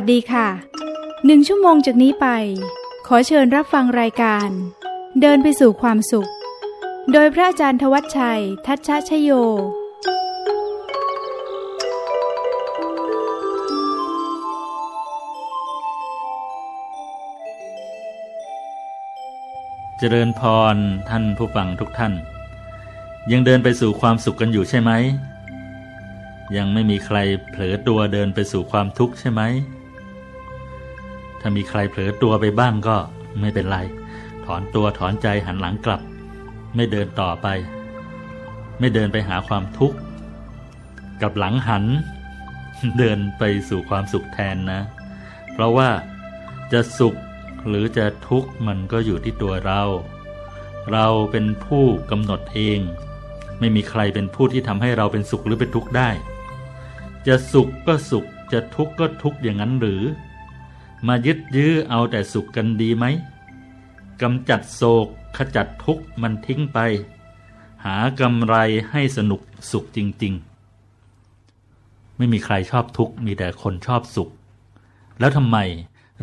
สดีค่ะหนึ่งชั่วโมงจากนี้ไป ขอเชิญรับฟังรายการ เดินไปสู่ความสุข โดยพระอาจารย์ทวัชชัย ทัชชะชโย เจริญพรท่านผู้ฟังทุกท่าน ยังเดินไปสู่ความสุขกันอยู่ใช่ไหมยังไม่มีใครเผลอตัวเดินไปสู่ความทุกข์ใช่ไหม ถ้ามีใครเผลอตัวไปบ้างก็ไม่เป็นไร ถอนตัวถอนใจหันหลังกลับ ไม่เดินต่อไป ไม่เดินไปหาความทุกข์ กับหลังหัน เดินไปสู่ความสุขแทนนะ เพราะว่าจะสุขหรือจะทุกข์มันก็อยู่ที่ตัวเรา เราเป็นผู้กำหนดเอง ไม่มีใครเป็นผู้ที่ทำให้เราเป็นสุขหรือเป็นทุกข์ได้ จะสุขก็สุขจะทุกข์ก็ทุกข์อย่างนั้นหรือ มายึดยื้อเอาแต่สุขกันดีไหมกำจัดโศกขจัดทุกข์มันทิ้งไป หากำไรให้สนุกสุขจริง ๆ ไม่มีใครชอบทุกข์มีแต่คนชอบสุข แล้วทำไม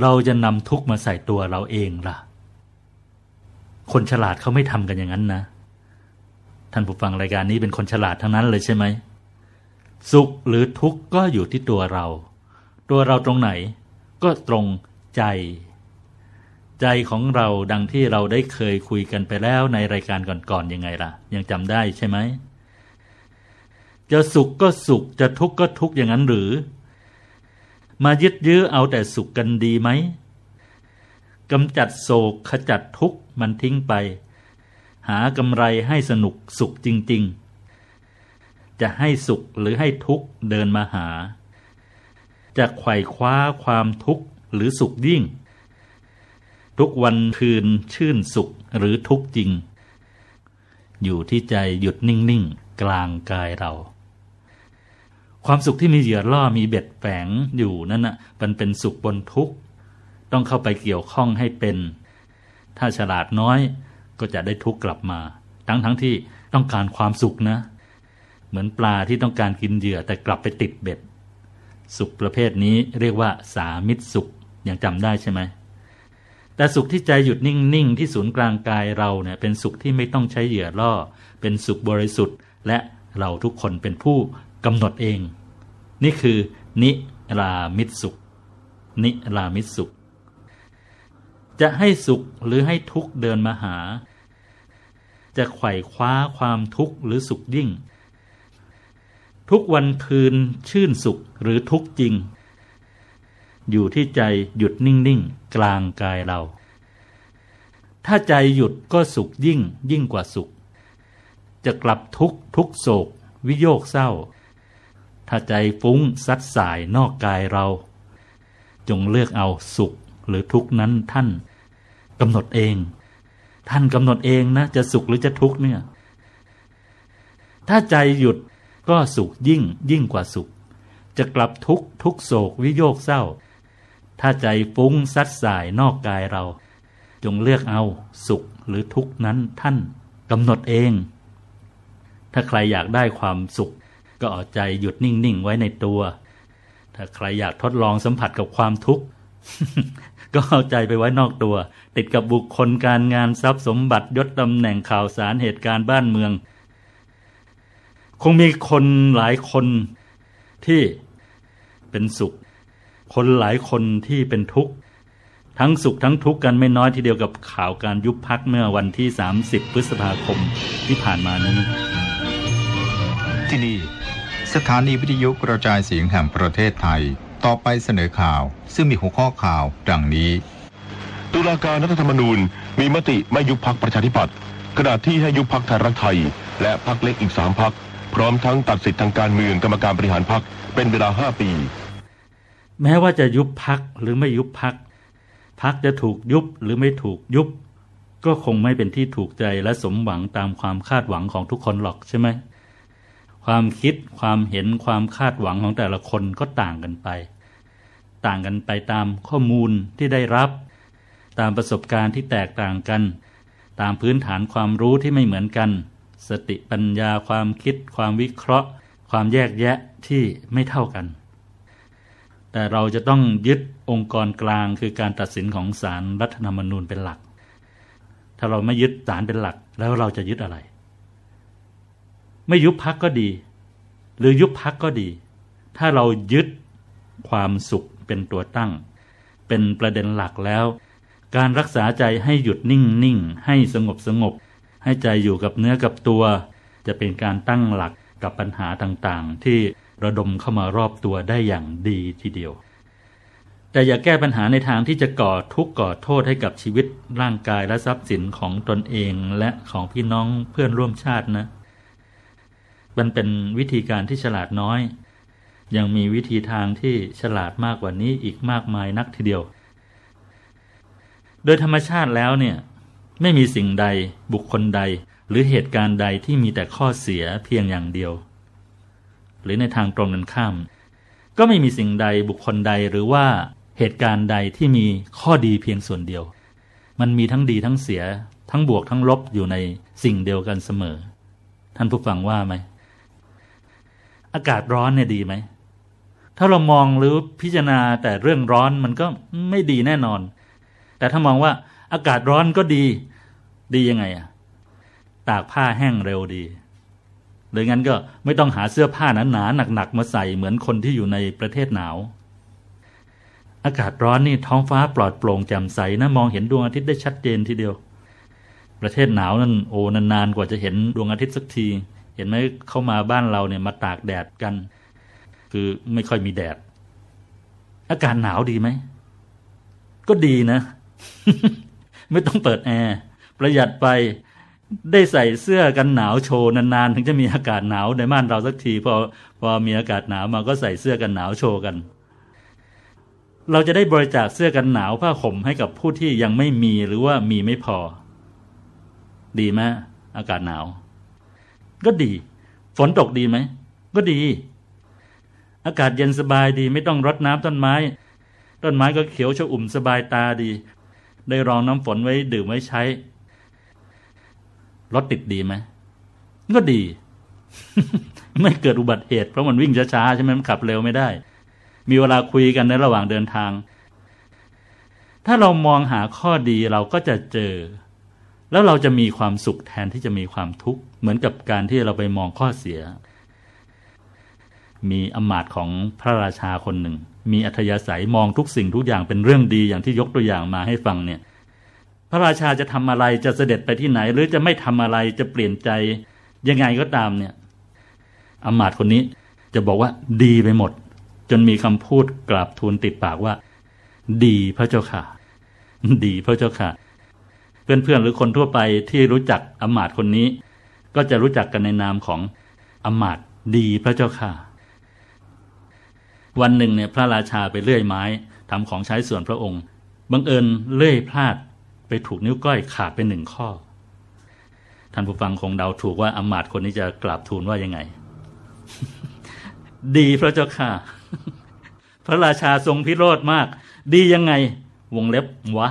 เราจะนำทุกข์มาใส่ตัวเราเองล่ะ คนฉลาดเขาไม่ทำกันอย่างนั้นนะ ท่านผู้ฟังรายการนี้เป็นคนฉลาดทั้งนั้นเลยใช่ไหม สุขหรือทุกข์ก็อยู่ที่ตัวเรา ตัวเราตรงไหน ก็ตรงใจ ใจของเราดังที่เราได้เคยคุยกันไปแล้วในรายการก่อนๆยังไงล่ะ ยังจำได้ใช่ไหมจะสุขก็สุขจะทุกข์ก็ทุกข์อย่างนั้นหรือ มายึดยื้อเอาแต่สุขกันดีไหมกำจัดโศกขจัดทุกข์มันทิ้งไป หากำไรให้สนุกสุขจริง ๆ จะให้สุขหรือให้ทุกข์เดินมาหา จะไขว่คว้าความทุกข์หรือสุขยิ่ง ทุกวันคืนชื่นสุขหรือทุกข์จริง อยู่ที่ใจหยุดนิ่งๆ กลางกายเรา ความสุขที่มีเหยื่อล่อมีเบ็ดแฝงอยู่นั่นน่ะมันเป็นสุขบนทุกข์ ต้องเข้าไปเกี่ยวข้องให้เป็น ถ้าฉลาดน้อยก็จะได้ทุกข์กลับมา ทั้งทั้งที่ต้องการความสุขนะ เหมือนปลาที่ต้องการกินเหยื่อแต่กลับไปติดเบ็ด สุขประเภทนี้เรียกว่าสามิตรสุขยังจำได้ใช่ไหมแต่สุขที่ใจหยุดนิ่ง ๆ ที่ศูนย์กลางกายเราเนี่ยเป็นสุขที่ไม่ต้องใช้เหยื่อล่อ เป็นสุขบริสุทธิ์ และเราทุกคนเป็นผู้กำหนดเอง นี่คือนิรามิตสุข นิรามิตสุข จะให้สุขหรือให้ทุกข์เดินมาหา จะไขว่คว้าความทุกข์หรือสุขยิ่ง ทุกวันคืนชื่นสุขหรือทุกจริง อยู่ที่ใจหยุดนิ่งๆ กลางกายเรา ถ้าใจหยุดก็สุขยิ่งยิ่งกว่าสุข จะกลับทุกทุกโศก วิโยกเศร้า ถ้าใจฟุ้งซัดสายนอกกายเรา จงเลือกเอาสุขหรือทุกนั้นท่านกำหนดเอง ท่านกำหนดเองนะ จะสุขหรือจะทุกเนี่ย ถ้าใจหยุด ก็สุขยิ่งยิ่งกว่าสุข จะกลับทุกทุกโศกวิโยกเศร้า ถ้าใจฟุ้งซัดสายนอกกายเรา จงเลือกเอาสุขหรือทุกนั้นท่านกำหนดเอง ถ้าใครอยากได้ความสุข ก็เอาใจหยุดนิ่ง ๆ ไว้ในตัว ถ้าใครอยากทดลองสัมผัสกับความทุกข์ก็เอาใจไปไว้นอกตัว ติดกับบุคคลการงานทรัพย์สมบัติยศตำแหน่งข่าวสารเหตุการณ์บ้านเมือง คงมีคนหลายคนที่เป็นสุข คนหลายคนที่เป็นทุกข์ ทั้งสุขทั้งทุกข์กันไม่น้อยทีเดียวกับข่าวการยุบพักเมื่อวันที่ 30 พฤษภาคมที่ผ่านมานี้ ที่นี่ สถานีวิทยุกระจายเสียงแห่งประเทศไทย ต่อไปเสนอข่าวซึ่งมีหัวข้อข่าวดังนี้ ตุลาการรัฐธรรมนูญมีมติไม่ยุบพักประชาธิปัตย์ขณะที่ให้ยุบพักไทยรักไทย และพักเล็กอีกสามพัก พร้อมทั้งตัดสิทธิทางการเมืองกรรมการบริหารพักเป็นเวลาห้าปี แม้ว่าจะยุบพักหรือไม่ยุบพักพักจะถูกยุบหรือไม่ถูกยุบ ก็คงไม่เป็นที่ถูกใจและสมหวังตามความคาดหวังของทุกคนหรอกใช่ไหมความคิดความเห็นความคาดหวังของแต่ละคนก็ต่างกันไป ต่างกันไปตามข้อมูลที่ได้รับ ตามประสบการณ์ที่แตกต่างกัน ตามพื้นฐานความรู้ที่ไม่เหมือนกัน สติปัญญาความคิด ความวิเคราะห์ ความแยกแยะที่ไม่เท่ากัน แต่เราจะต้องยึดองค์กรกลางคือการตัดสินของศาลรรัฐธรรมนูญเป็นหลัก ถ้าเราไม่ยึดศาลเป็นหลักแล้วเราจะยึดอะไร ไม่ยุบพักก็ดี หรือยุบพักก็ดี ถ้าเรายึดความสุขเป็นตัวตั้ง เป็นประเด็นหลักแล้ว การรักษาใจให้หยุดนิ่งนิ่งให้สงบสงบ ให้ใจอยู่กับเนื้อกับตัว จะเป็นการตั้งหลักกับปัญหาต่างๆ ที่ระดมเข้ามารอบตัวได้อย่างดีทีเดียว แต่อย่าแก้ปัญหาในทางที่จะก่อทุกข์ก่อโทษให้กับชีวิตร่างกายและทรัพย์สินของตนเองและของพี่น้องเพื่อนร่วมชาตินะ มันเป็นวิธีการที่ฉลาดน้อย ยังมีวิธีทางที่ฉลาดมากกว่านี้อีกมากมายนักทีเดียว โดยธรรมชาติแล้วเนี่ย ไม่มีสิ่งใด บุคคลใด หรือเหตุการณ์ใดที่มีแต่ข้อเสียเพียงอย่างเดียว หรือในทางตรงกันข้าม ก็ไม่มีสิ่งใดบุคคลใดหรือว่าเหตุการณ์ใดที่มีข้อดีเพียงส่วนเดียว มันมีทั้งดีทั้งเสีย ทั้งบวกทั้งลบอยู่ในสิ่งเดียวกันเสมอ ท่านผู้ฟังว่าไหม อากาศร้อนเนี่ยดีไหม ถ้าเรามองหรือพิจารณาแต่เรื่องร้อนมันก็ไม่ดีแน่นอน แต่ถ้ามองว่า อากาศร้อนก็ดี ดียังไงอะตากผ้าแห้งเร็วดีหรืองั้นก็ไม่ต้องหาเสื้อผ้าหนาๆหนักๆมาใส่เหมือนคนที่อยู่ในประเทศหนาว อากาศร้อนนี่ท้องฟ้าปลอดโปร่งแจ่มใสนะมองเห็นดวงอาทิตย์ได้ชัดเจนทีเดียว ประเทศหนาวนั่นโอ้นานๆกว่าจะเห็นดวงอาทิตย์สักที เห็นไหมเข้ามาบ้านเราเนี่ยมาตากแดดกัน คือไม่ค่อยมีแดด อากาศหนาวดีไหมก็ดีนะ ไม่ต้องเปิดแอร์ประหยัดไปได้ใส่เสื้อกันหนาวโชว์นานๆถึงจะมีอากาศหนาวในบ้านเราสักทีพอพอมีอากาศหนาวมาก็ใส่เสื้อกันหนาวโชว์กัน เราจะได้บริจาคเสื้อกันหนาวผ้าห่มให้กับผู้ที่ยังไม่มีหรือว่ามีไม่พอ ดีไหมอากาศหนาว ก็ดี ฝนตกดีไหมก็ดี อากาศเย็นสบายดีไม่ต้องรดน้ำต้นไม้ ต้นไม้ก็เขียวชอุ่มสบายตาดี ได้รองน้ำฝนไว้ดื่มไว้ใช้ รถติดดีไหมก็ดี ไม่เกิดอุบัติเหตุเพราะมันวิ่งช้าๆใช่ไหมมันขับเร็วไม่ได้ มีเวลาคุยกันในระหว่างเดินทาง ถ้าเรามองหาข้อดีเราก็จะเจอ แล้วเราจะมีความสุขแทนที่จะมีความทุกข์เหมือนกับการที่เราไปมองข้อเสีย มีอมาตย์ของพระราชาคนหนึ่ง มีอัธยาศัยมองทุกสิ่งทุกอย่างเป็นเรื่องดีอย่างที่ยกตัวอย่างมาให้ฟังเนี่ย พระราชาจะทำอะไรจะเสด็จไปที่ไหน หรือจะไม่ทำอะไรจะเปลี่ยนใจ ยังไงก็ตามเนี่ยอำมาตย์คนนี้จะบอกว่าดีไปหมด จนมีคำพูดกราบทูลติดปากว่า ดีพระเจ้าค่ะ ดีพระเจ้าค่ะ เพื่อนๆหรือคนทั่วไปที่รู้จักอำมาตย์คนนี้ ก็จะรู้จักกันในนามของอำมาตย์ดีพระเจ้าค่ะ วันหนึ่งเนี่ยพระราชาไปเลื่อยไม้ทำของใช้ส่วนพระองค์ บังเอิญเลื่อยพลาดไปถูกนิ้วก้อยขาดไปหนึ่งข้อ ท่านผู้ฟังคงเดาถูกว่าอำมาตย์คนนี้จะกราบทูลว่ายังไง ดีพระเจ้าค่ะ พระราชาทรงพิโรธมาก ดียังไง วงเล็บวะ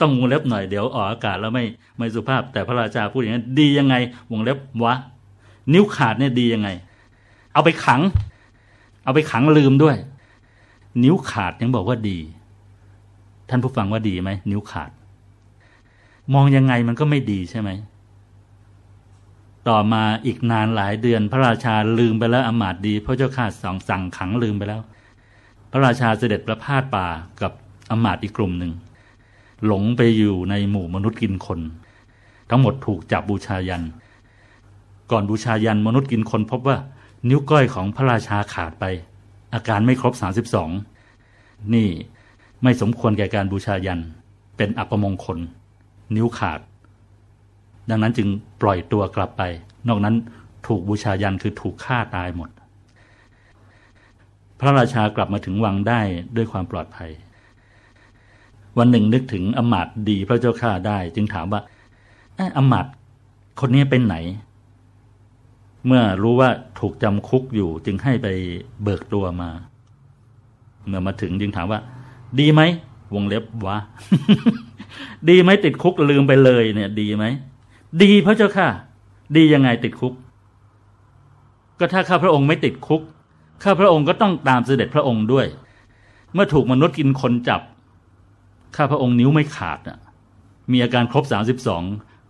ต้องวงเล็บหน่อยเดี๋ยวออกอากาศแล้วไม่ไม่สุภาพ แต่พระราชาพูดอย่างนั้นดียังไง วงเล็บวะ นิ้วขาดเนี่ยดียังไง เอาไปขัง เอาไปขังลืมด้วย นิ้วขาดยังบอกว่าดี ท่านผู้ฟังว่าดีไหมนิ้วขาด มองยังไงมันก็ไม่ดีใช่ไหมต่อมาอีกนานหลายเดือน พระราชาลืมไปแล้วอมาตดี พระเจ้าข้าสั่งสั่งขังลืมไปแล้ว พระราชาเสด็จประพาสป่ากับอมาตอีกกลุ่มหนึ่ง หลงไปอยู่ในหมู่มนุษย์กินคน ทั้งหมดถูกจับบูชายัน ก่อนบูชายันมนุษย์กินคนพบว่า นิ้วก้อยของพระราชาขาดไป อาการไม่ครบ 32 นี่ไม่สมควรแก่การบูชายัน เป็นอัปมงคล นิ้วขาด ดังนั้นจึงปล่อยตัวกลับไป นอกนั้นถูกบูชายันคือถูกฆ่าตายหมด พระราชากลับมาถึงวังได้ด้วยความปลอดภัย วันหนึ่งนึกถึงอมาตดีพระเจ้าข้าได้ จึงถามว่าอมาตคนนี้เป็นไหน เมื่อรู้ว่าถูกจำคุกอยู่จึงให้ไปเบิกตัวมา เมื่อมาถึงจึงถามว่า ดีไหมวงเล็บวะดีไหมติดคุกลืมไปเลย เนี่ย ดีไหมดีพระเจ้าค่ะ ดียังไงติดคุก ก็ถ้าข้าพระองค์ไม่ติดคุกข้าพระองค์ก็ต้องตามเสด็จพระองค์ด้วย เมื่อถูกมนุษย์กินคนจับ ข้าพระองค์นิ้วไม่ขาดน่ะ มีอาการครบสามสิบสอง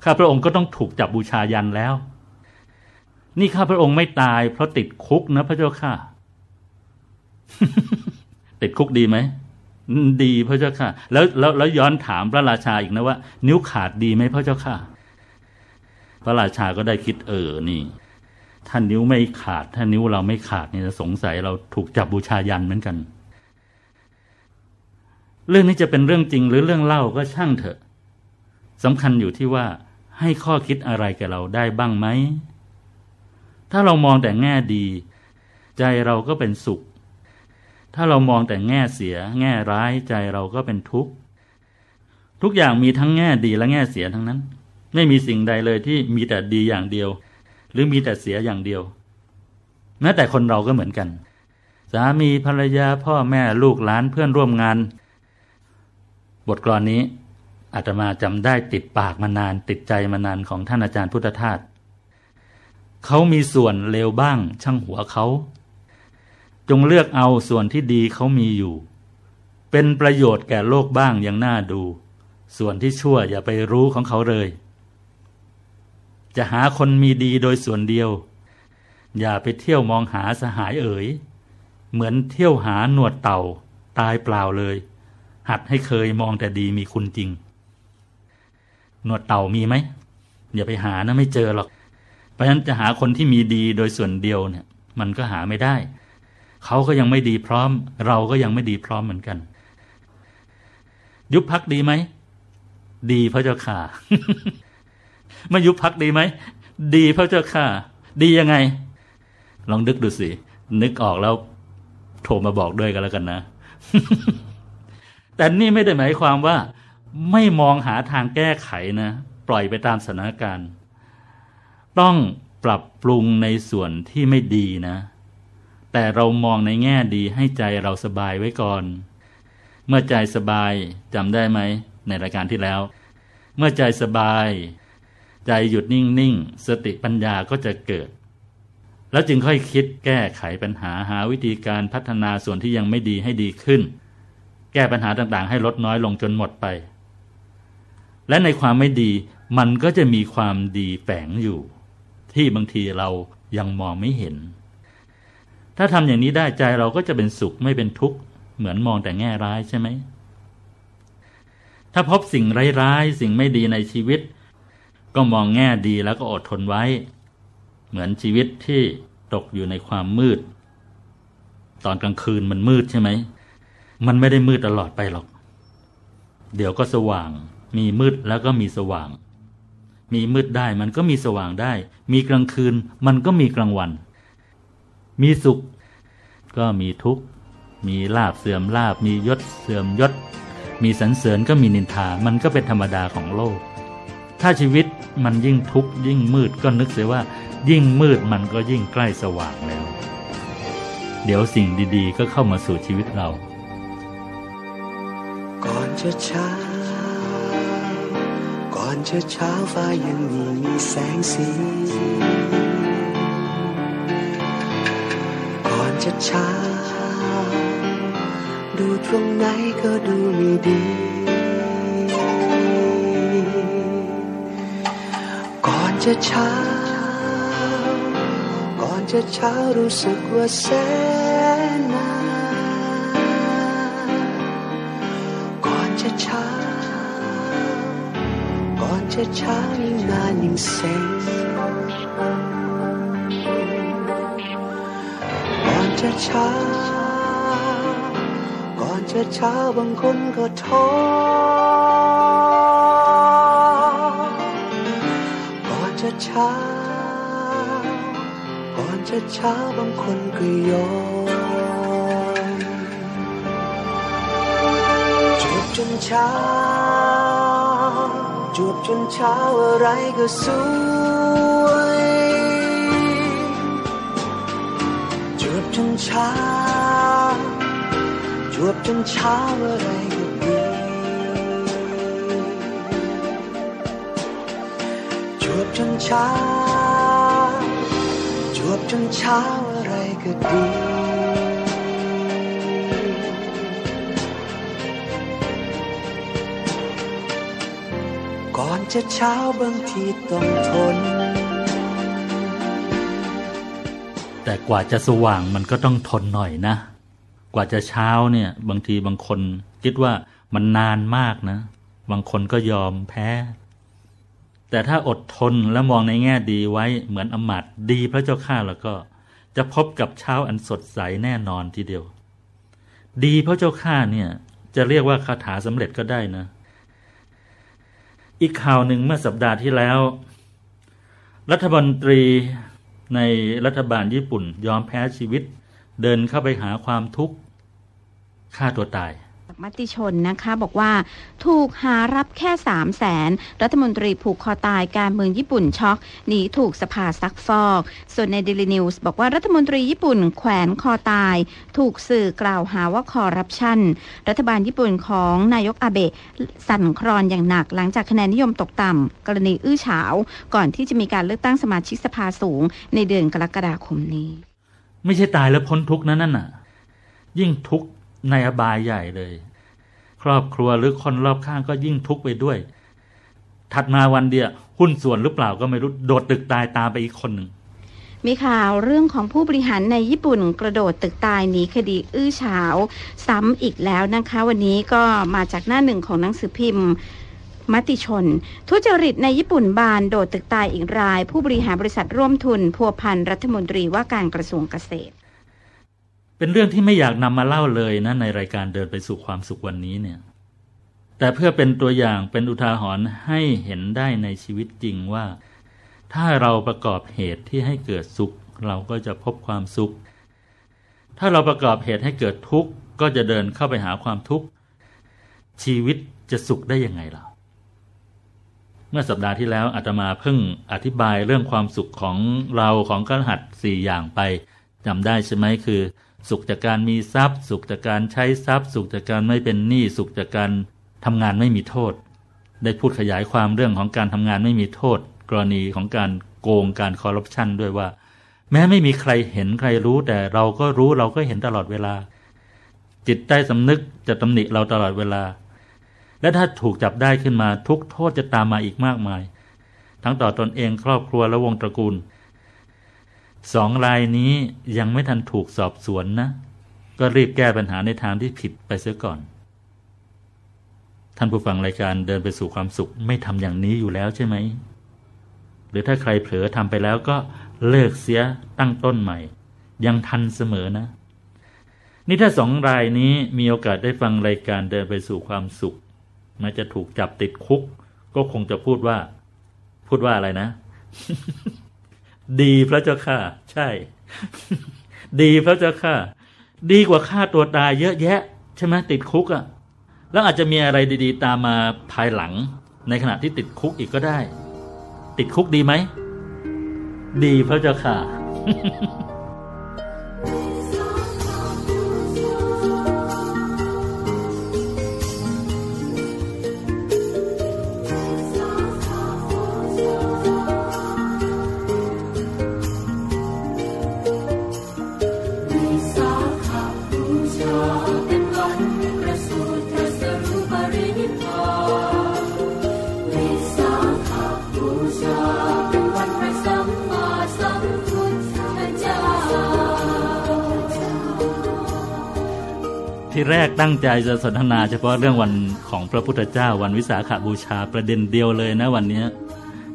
ข้าพระองค์ก็ต้องถูกจับบูชายันแล้ว นี่ข้าพระองค์ไม่ตายเพราะติดคุกนะพระเจ้าค่ะ ติดคุกดีไหม ดีพระเจ้าค่ะ แล้วแล้วแล้วย้อนถามพระราชาอีกนะว่า นิ้วขาดดีไหมพระเจ้าค่ะ พระราชาก็ได้คิดเออนี่ถ้านิ้วไม่ขาด ถ้านิ้วเราไม่ขาดเนี่ยจะสงสัยเราถูกจับบูชายันเหมือนกัน เรื่องนี้จะเป็นเรื่องจริงหรือเรื่องเล่าก็ช่างเถอะสำคัญอยู่ที่ว่าให้ข้อคิดอะไรแกเราได้บ้างไหม ถ้าเรามองแต่แง่ดี ใจเราก็เป็นสุข ถ้าเรามองแต่แง่เสีย แง่ร้ายใจเราก็เป็นทุกข์ ทุกอย่างมีทั้งแง่ดีและแง่เสียทั้งนั้น ไม่มีสิ่งใดเลยที่มีแต่ดีอย่างเดียว หรือมีแต่เสียอย่างเดียว แม้แต่คนเราก็เหมือนกัน สามีภรรยาพ่อแม่ลูกหลานเพื่อนร่วมงาน บทกลอนนี้อาตมาจำได้ติดปากมานานติดใจมานานของท่านอาจารย์พุทธทาส เขามีส่วนเลวบ้างช่างหัวเขา จงเลือกเอาส่วนที่ดีเขามีอยู่ เป็นประโยชน์แก่โลกบ้างยังน่าดู ส่วนที่ชั่วอย่าไปรู้ของเขาเลย จะหาคนมีดีโดยส่วนเดียว อย่าไปเที่ยวมองหาสหายเอ๋ย เหมือนเที่ยวหาหนวดเต่า ตายเปล่าเลย หัดให้เคยมองแต่ดีมีคุณจริง หนวดเต่ามีไหมอย่าไปหานะไม่เจอหรอก เพราะฉะนั้นจะหาคนที่มีดีโดยส่วนเดียวเนี่ยมันก็หาไม่ได้ เขาก็ยังไม่ดีพร้อม เราก็ยังไม่ดีพร้อมเหมือนกัน ยุบพักดีไหม ดีพระเจ้าค่ะไม่ยุบพักดีไหม ดีพระเจ้าค่ะ ดียังไง ลองนึกดูสิ นึกออกแล้ว โทรมาบอกด้วยกันแล้วกันนะ แต่นี่ไม่ได้หมายความว่า ไม่มองหาทางแก้ไขนะ ปล่อยไปตามสถานการณ์ ต้องปรับปรุงในส่วนที่ไม่ดีนะ แต่เรามองในแง่ดีให้ใจเราสบายไว้ก่อน เมื่อใจสบายจำได้ไหม ในรายการที่แล้ว เมื่อใจสบาย ใจหยุดนิ่งๆสติปัญญาก็จะเกิด แล้วจึงค่อยคิดแก้ไขปัญหาหาวิธีการพัฒนาส่วนที่ยังไม่ดีให้ดีขึ้น แก้ปัญหาต่างๆ ให้ลดน้อยลงจนหมดไป และในความไม่ดีมันก็จะมีความดีแฝงอยู่ ที่บางทีเรายังมองไม่เห็น ถ้าทำอย่างนี้ได้ใจเราก็จะเป็นสุขไม่เป็นทุกข์เหมือนมองแต่แง่ร้ายใช่ไหม ถ้าพบสิ่งร้ายๆสิ่งไม่ดีในชีวิต ก็มองแง่ดีแล้วก็อดทนไว้ เหมือนชีวิตที่ตกอยู่ในความมืด ตอนกลางคืนมันมืดใช่ไหม มันไม่ได้มืดตลอดไปหรอก เดี๋ยวก็สว่าง มีมืดแล้วก็มีสว่าง มีมืดได้มันก็มีสว่างได้ มีกลางคืนมันก็มีกลางวัน มีสุข ก็มีทุกข์ มีลาบเสื่อมลาบ มียศเสื่อมยศ มีสรรเสริญก็มีนินทา มันก็เป็นธรรมดาของโลก ถ้าชีวิตมันยิ่งทุกข์ยิ่งมืดก็นึกเสียว่า ยิ่งมืดมันก็ยิ่งใกล้สว่างแล้ว เดี๋ยวสิ่งดีๆ ก็เข้ามาสู่ชีวิตเรา ก่อนจะช้า ก่อนจะเช้าฟ้ายังมีมีแสงสี ก่อนจะเช้า ดูตรงไหนก็ดูไม่ดี ก่อนจะเช้า ก่อนจะเช้ารู้สึกว่าแสน ช้ายิ่งนานยิ่งเซ็งก่อนจะเช้า ก่อนจะเช้าบางคนก็ท้อ ก่อนจะเช้า ก่อนจะเช้าบางคนก็ยอมจบจนเช้า จวบจนเช้าอะไรก็สวยจวบจนเช้าจวบจนเช้าอะไรก็ดีจวบจนเช้าจวบจนเช้าอะไรก็ดี จะเช้าบางทีต้องทน แต่กว่าจะสว่างมันก็ต้องทนหน่อยนะ กว่าจะเช้าเนี่ยบางทีบางคนคิดว่ามันนานมากนะ บางคนก็ยอมแพ้ แต่ถ้าอดทนและมองในแง่ดีไว้เหมือนอมาตย์ดีพระเจ้าข้าแล้วก็ จะพบกับเช้าอันสดใสแน่นอนทีเดียว ดีพระเจ้าข้าเนี่ยจะเรียกว่าคาถาสำเร็จก็ได้นะ อีกข่าวหนึ่งเมื่อสัปดาห์ที่แล้ว รัฐมนตรีในรัฐบาลญี่ปุ่นยอมแพ้ชีวิต เดินเข้าไปหาความทุกข์ฆ่าตัวตาย มติชนนะคะบอกว่า ถูกหารับแค่3 0 0แสนรัฐมนตรีผูกคอตายการเมืองญี่ปุ่นช็อกหนีถูกสภาซักฟอก ส่วนใน Daily News บอกว่ารัฐมนตรีญี่ปุ่นแขวนคอตาย ถูกสื่อกล่าวหาว่าคอรัปชันรัฐบาลญี่ปุ่นของนายกอาเบะสั่นคลอนอย่างหนัก หลังจากคะแนนนิยมตกต่ำกรณีอื้อฉาว ก่อนที่จะมีการเลือกตั้งสมาชิกสภาสูง ในเดือนกรกฎาคมนี้ ไม่ใช่ตายแล้วพ้นทุกนั่นน่ะ ยิ่งทุกในอบายใหญ่เลย รอบครัวหรือคนรอบข้างก็ยิ่งทุกข์ไปด้วย ถัดมาวันเดียวหุ้นส่วนหรือเปล่าก็ไม่รู้โดดตึกตายตามไปอีกคนหนึ่งมีข่าวเรื่องของผู้บริหารในญี่ปุ่นกระโดดตึกตายหนีคดีอื้อฉาว ซ้ำอีกแล้วนะคะ วันนี้ก็มาจากหน้าหนึ่งของหนังสือพิมพ์มติชน ทุจริตในญี่ปุ่นบานโดดตึกตายอีกราย ผู้บริหารบริษัทร่วมทุนพัวพันรัฐมนตรีว่าการกระทรวงเกษตร เป็นเรื่องที่ไม่อยากนำมาเล่าเลยนะในรายการเดินไปสู่ความสุขวันนี้เนี่ย แต่เพื่อเป็นตัวอย่างเป็นอุทาหรณ์ให้เห็นได้ในชีวิตจริงว่า ถ้าเราประกอบเหตุที่ให้เกิดสุข เราก็จะพบความสุข ถ้าเราประกอบเหตุให้เกิดทุกข์ก็จะเดินเข้าไปหาความทุกข์ ชีวิตจะสุขได้ยังไงล่ะเมื่อสัปดาห์ที่แล้วอาตมาเพิ่งอธิบายเรื่องความสุขของเราของกรหัสสี่อย่างไปจำได้ใช่ไหมคือ สุขจากการมีทรัพย์ สุขจากการใช้ทรัพย์ สุขจากการไม่เป็นหนี้สุขจากการทำงานไม่มีโทษ ได้พูดขยายความเรื่องของการทำงานไม่มีโทษ กรณีของการโกงการคอร์รัปชันด้วยว่า แม้ไม่มีใครเห็นใครรู้ แต่เราก็รู้เราก็เห็นตลอดเวลา จิตใต้สำนึกจะตำหนิเราตลอดเวลา และถ้าถูกจับได้ขึ้นมาทุกโทษจะตามมาอีกมากมาย ทั้งต่อตอนเองครอบครัวและวงตระกูล สองรายนี้ยังไม่ทันถูกสอบสวนนะ ก็รีบแก้ปัญหาในทางที่ผิดไปเสียก่อน ท่านผู้ฟังรายการเดินไปสู่ความสุขไม่ทำอย่างนี้อยู่แล้วใช่ไหม หรือถ้าใครเผลอทำไปแล้วก็เลิกเสียตั้งต้นใหม่ ยังทันเสมอนะ นี่ถ้าสองรายนี้มีโอกาสได้ฟังรายการเดินไปสู่ความสุขม้จะถูกจับติดคุก ก็คงจะพูดว่า พูดว่าอะไรนะ ดีพระเจ้าค่ะ ใช่ ดีพระเจ้าค่ะ ดีกว่าฆ่าตัวตายเยอะแยะ ใช่ไหมติดคุกอะ่ะ แล้วอาจจะมีอะไรดีๆ ตามมาภายหลัง ในขณะที่ติดคุกอีกก็ได้ ติดคุกดีไหม ดีพระเจ้าค่ะ ตั้งใจจะสนทนาเฉพาะเรื่องวันของพระพุทธเจ้าวันวิสาขบูชาประเด็นเดียวเลยนะวันนี้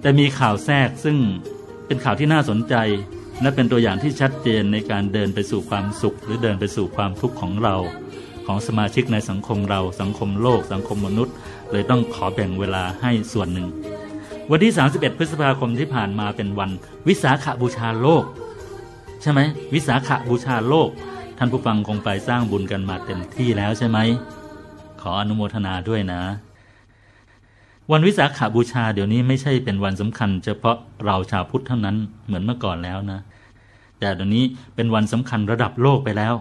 แต่มีข่าวแทรกซึ่งเป็นข่าวที่น่าสนใจ และเป็นตัวอย่างที่ชัดเจนในการเดินไปสู่ความสุข หรือเดินไปสู่ความทุกข์ของเรา ของสมาชิกในสังคมเราสังคมโลก สังคมมนุษย์ เลยต้องขอแบ่งเวลาให้ส่วนหนึ่ง วันที่ 31 พฤษภาคมที่ผ่านมาเป็นวัน วิสาขบูชาโลก ใช่ไหมวิสาขบูชาโลก ท่านผู้ฟังคงไปสร้างบุญกันมาเต็มที่แล้วใช่ไหม ขออนุโมทนาด้วยนะ วันวิสาขาบูชาเดี๋ยวนี้ไม่ใช่เป็นวันสำคัญ เฉพาะเราชาวพุทธเท่านั้นเหมือนเมื่อก่อนแล้วนะ แต่เดี๋ยวนี้เป็นวันสำคัญระดับโลกไปแล้ว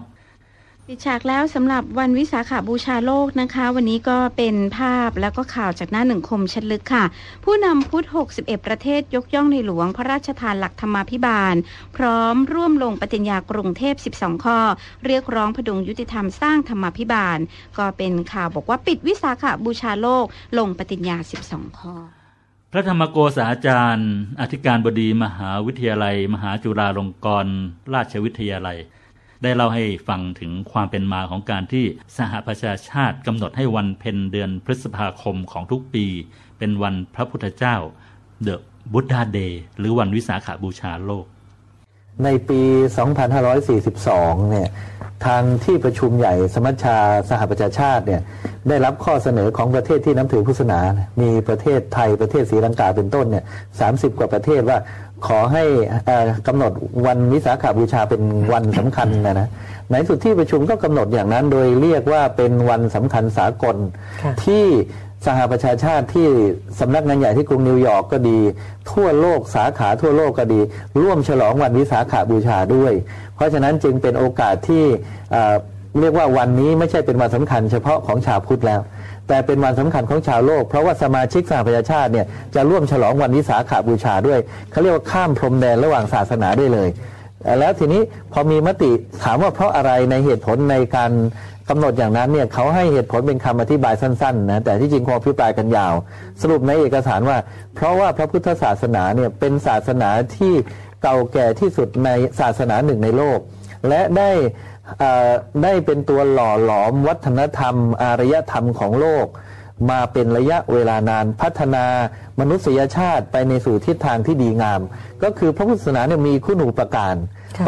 ปิดฉากแล้วสำหรับวันวิสาขาบูชาโลกนะคะ วันนี้ก็เป็นภาพแล้วก็ข่าวจากหน้าหนึ่งคมชัดลึกค่ะ ผู้นำพุทธ 61 ประเทศยกย่องในหลวงพระราชทานหลักธรรมาภิบาล พร้อมร่วมลงปฏิญญากรุงเทพ 12 ข้อ เรียกร้องพดุงยุติธรรมสร้างธรรมาภิบาล ก็เป็นข่าวบอกว่าปิดวิสาขาบูชาโลก ลงปฏิญญา 12 ข้อ พระธรรมโกษาจารย์ อธิการบดีมหาวิทยาลัย มหาจุฬาลงกรณราชวิทยาลัย ได้เล่าให้ฟังถึงความเป็นมาของการที่สหประชาชาติกำหนดให้วันเพ็ญเดือนพฤษภาคมของทุกปี เป็นวันพระพุทธเจ้า The Buddha Day หรือวันวิสาขาบูชาโลก ในปี 2542 เนี่ยทางที่ประชุมใหญ่สมัชชาสหประชาชาติเนี่ยได้รับข้อเสนอของประเทศที่นับถือพุทธศาสนา มีประเทศไทยประเทศศรีลังกาเป็นต้นเนี่ย30กว่าประเทศว่า ขอให้เอ่อกำหนดวันวิสาขาบูชาเป็นวันสำคัญนะนะในสุดที่ประชุมก็กำหนดอย่างนั้น โดยเรียกว่าเป็นวันสำคัญสากลที่สหประชาชาติที่สำนักงานใหญ่ที่กรุงนิวยอร์กก็ดี ทั่วโลกสาขาทั่วโลกก็ดี ร่วมฉลองวันวิสาขาบูชาด้วย เพราะฉะนั้นจึงเป็นโอกาสที่เอ่อเรียกว่าวันนี้ไม่ใช่เป็นวันสำคัญเฉพาะของชาวพุทธแล้ว แต่เป็นวันสำคัญของชาวโลก เพราะว่าสมาชิกสหประชาชาติเนี่ยจะร่วมฉลองวันวิสาขาบูชาด้วยเขาเรียกว่าข้ามพรมแดนระหว่างศาสนาได้เลย แล้วทีนี้พอมีมติถามว่าเพราะอะไรในเหตุผลในการกำหนดอย่างนั้นเนี่ยเขาให้เหตุผลเป็นคำอธิบายสั้นๆนะแต่ที่จริงคงอภิปรายกันยาว สรุปในเอกสารว่า เพราะว่าพระพุทธศาสนาเนี่ยเป็นศาสนาที่เก่าแก่ที่สุดในศาสนาหนึ่งในโลก และได้ ได้เป็นตัวหล่อหลอมวัฒนธรรม อารยธรรมของโลก มาเป็นระยะเวลานานพัฒนามนุษยชาติไปในสู่ทิศทางที่ดีงาม ก็คือพระพุทธศาสนาเนี่ยมีคุณูปการ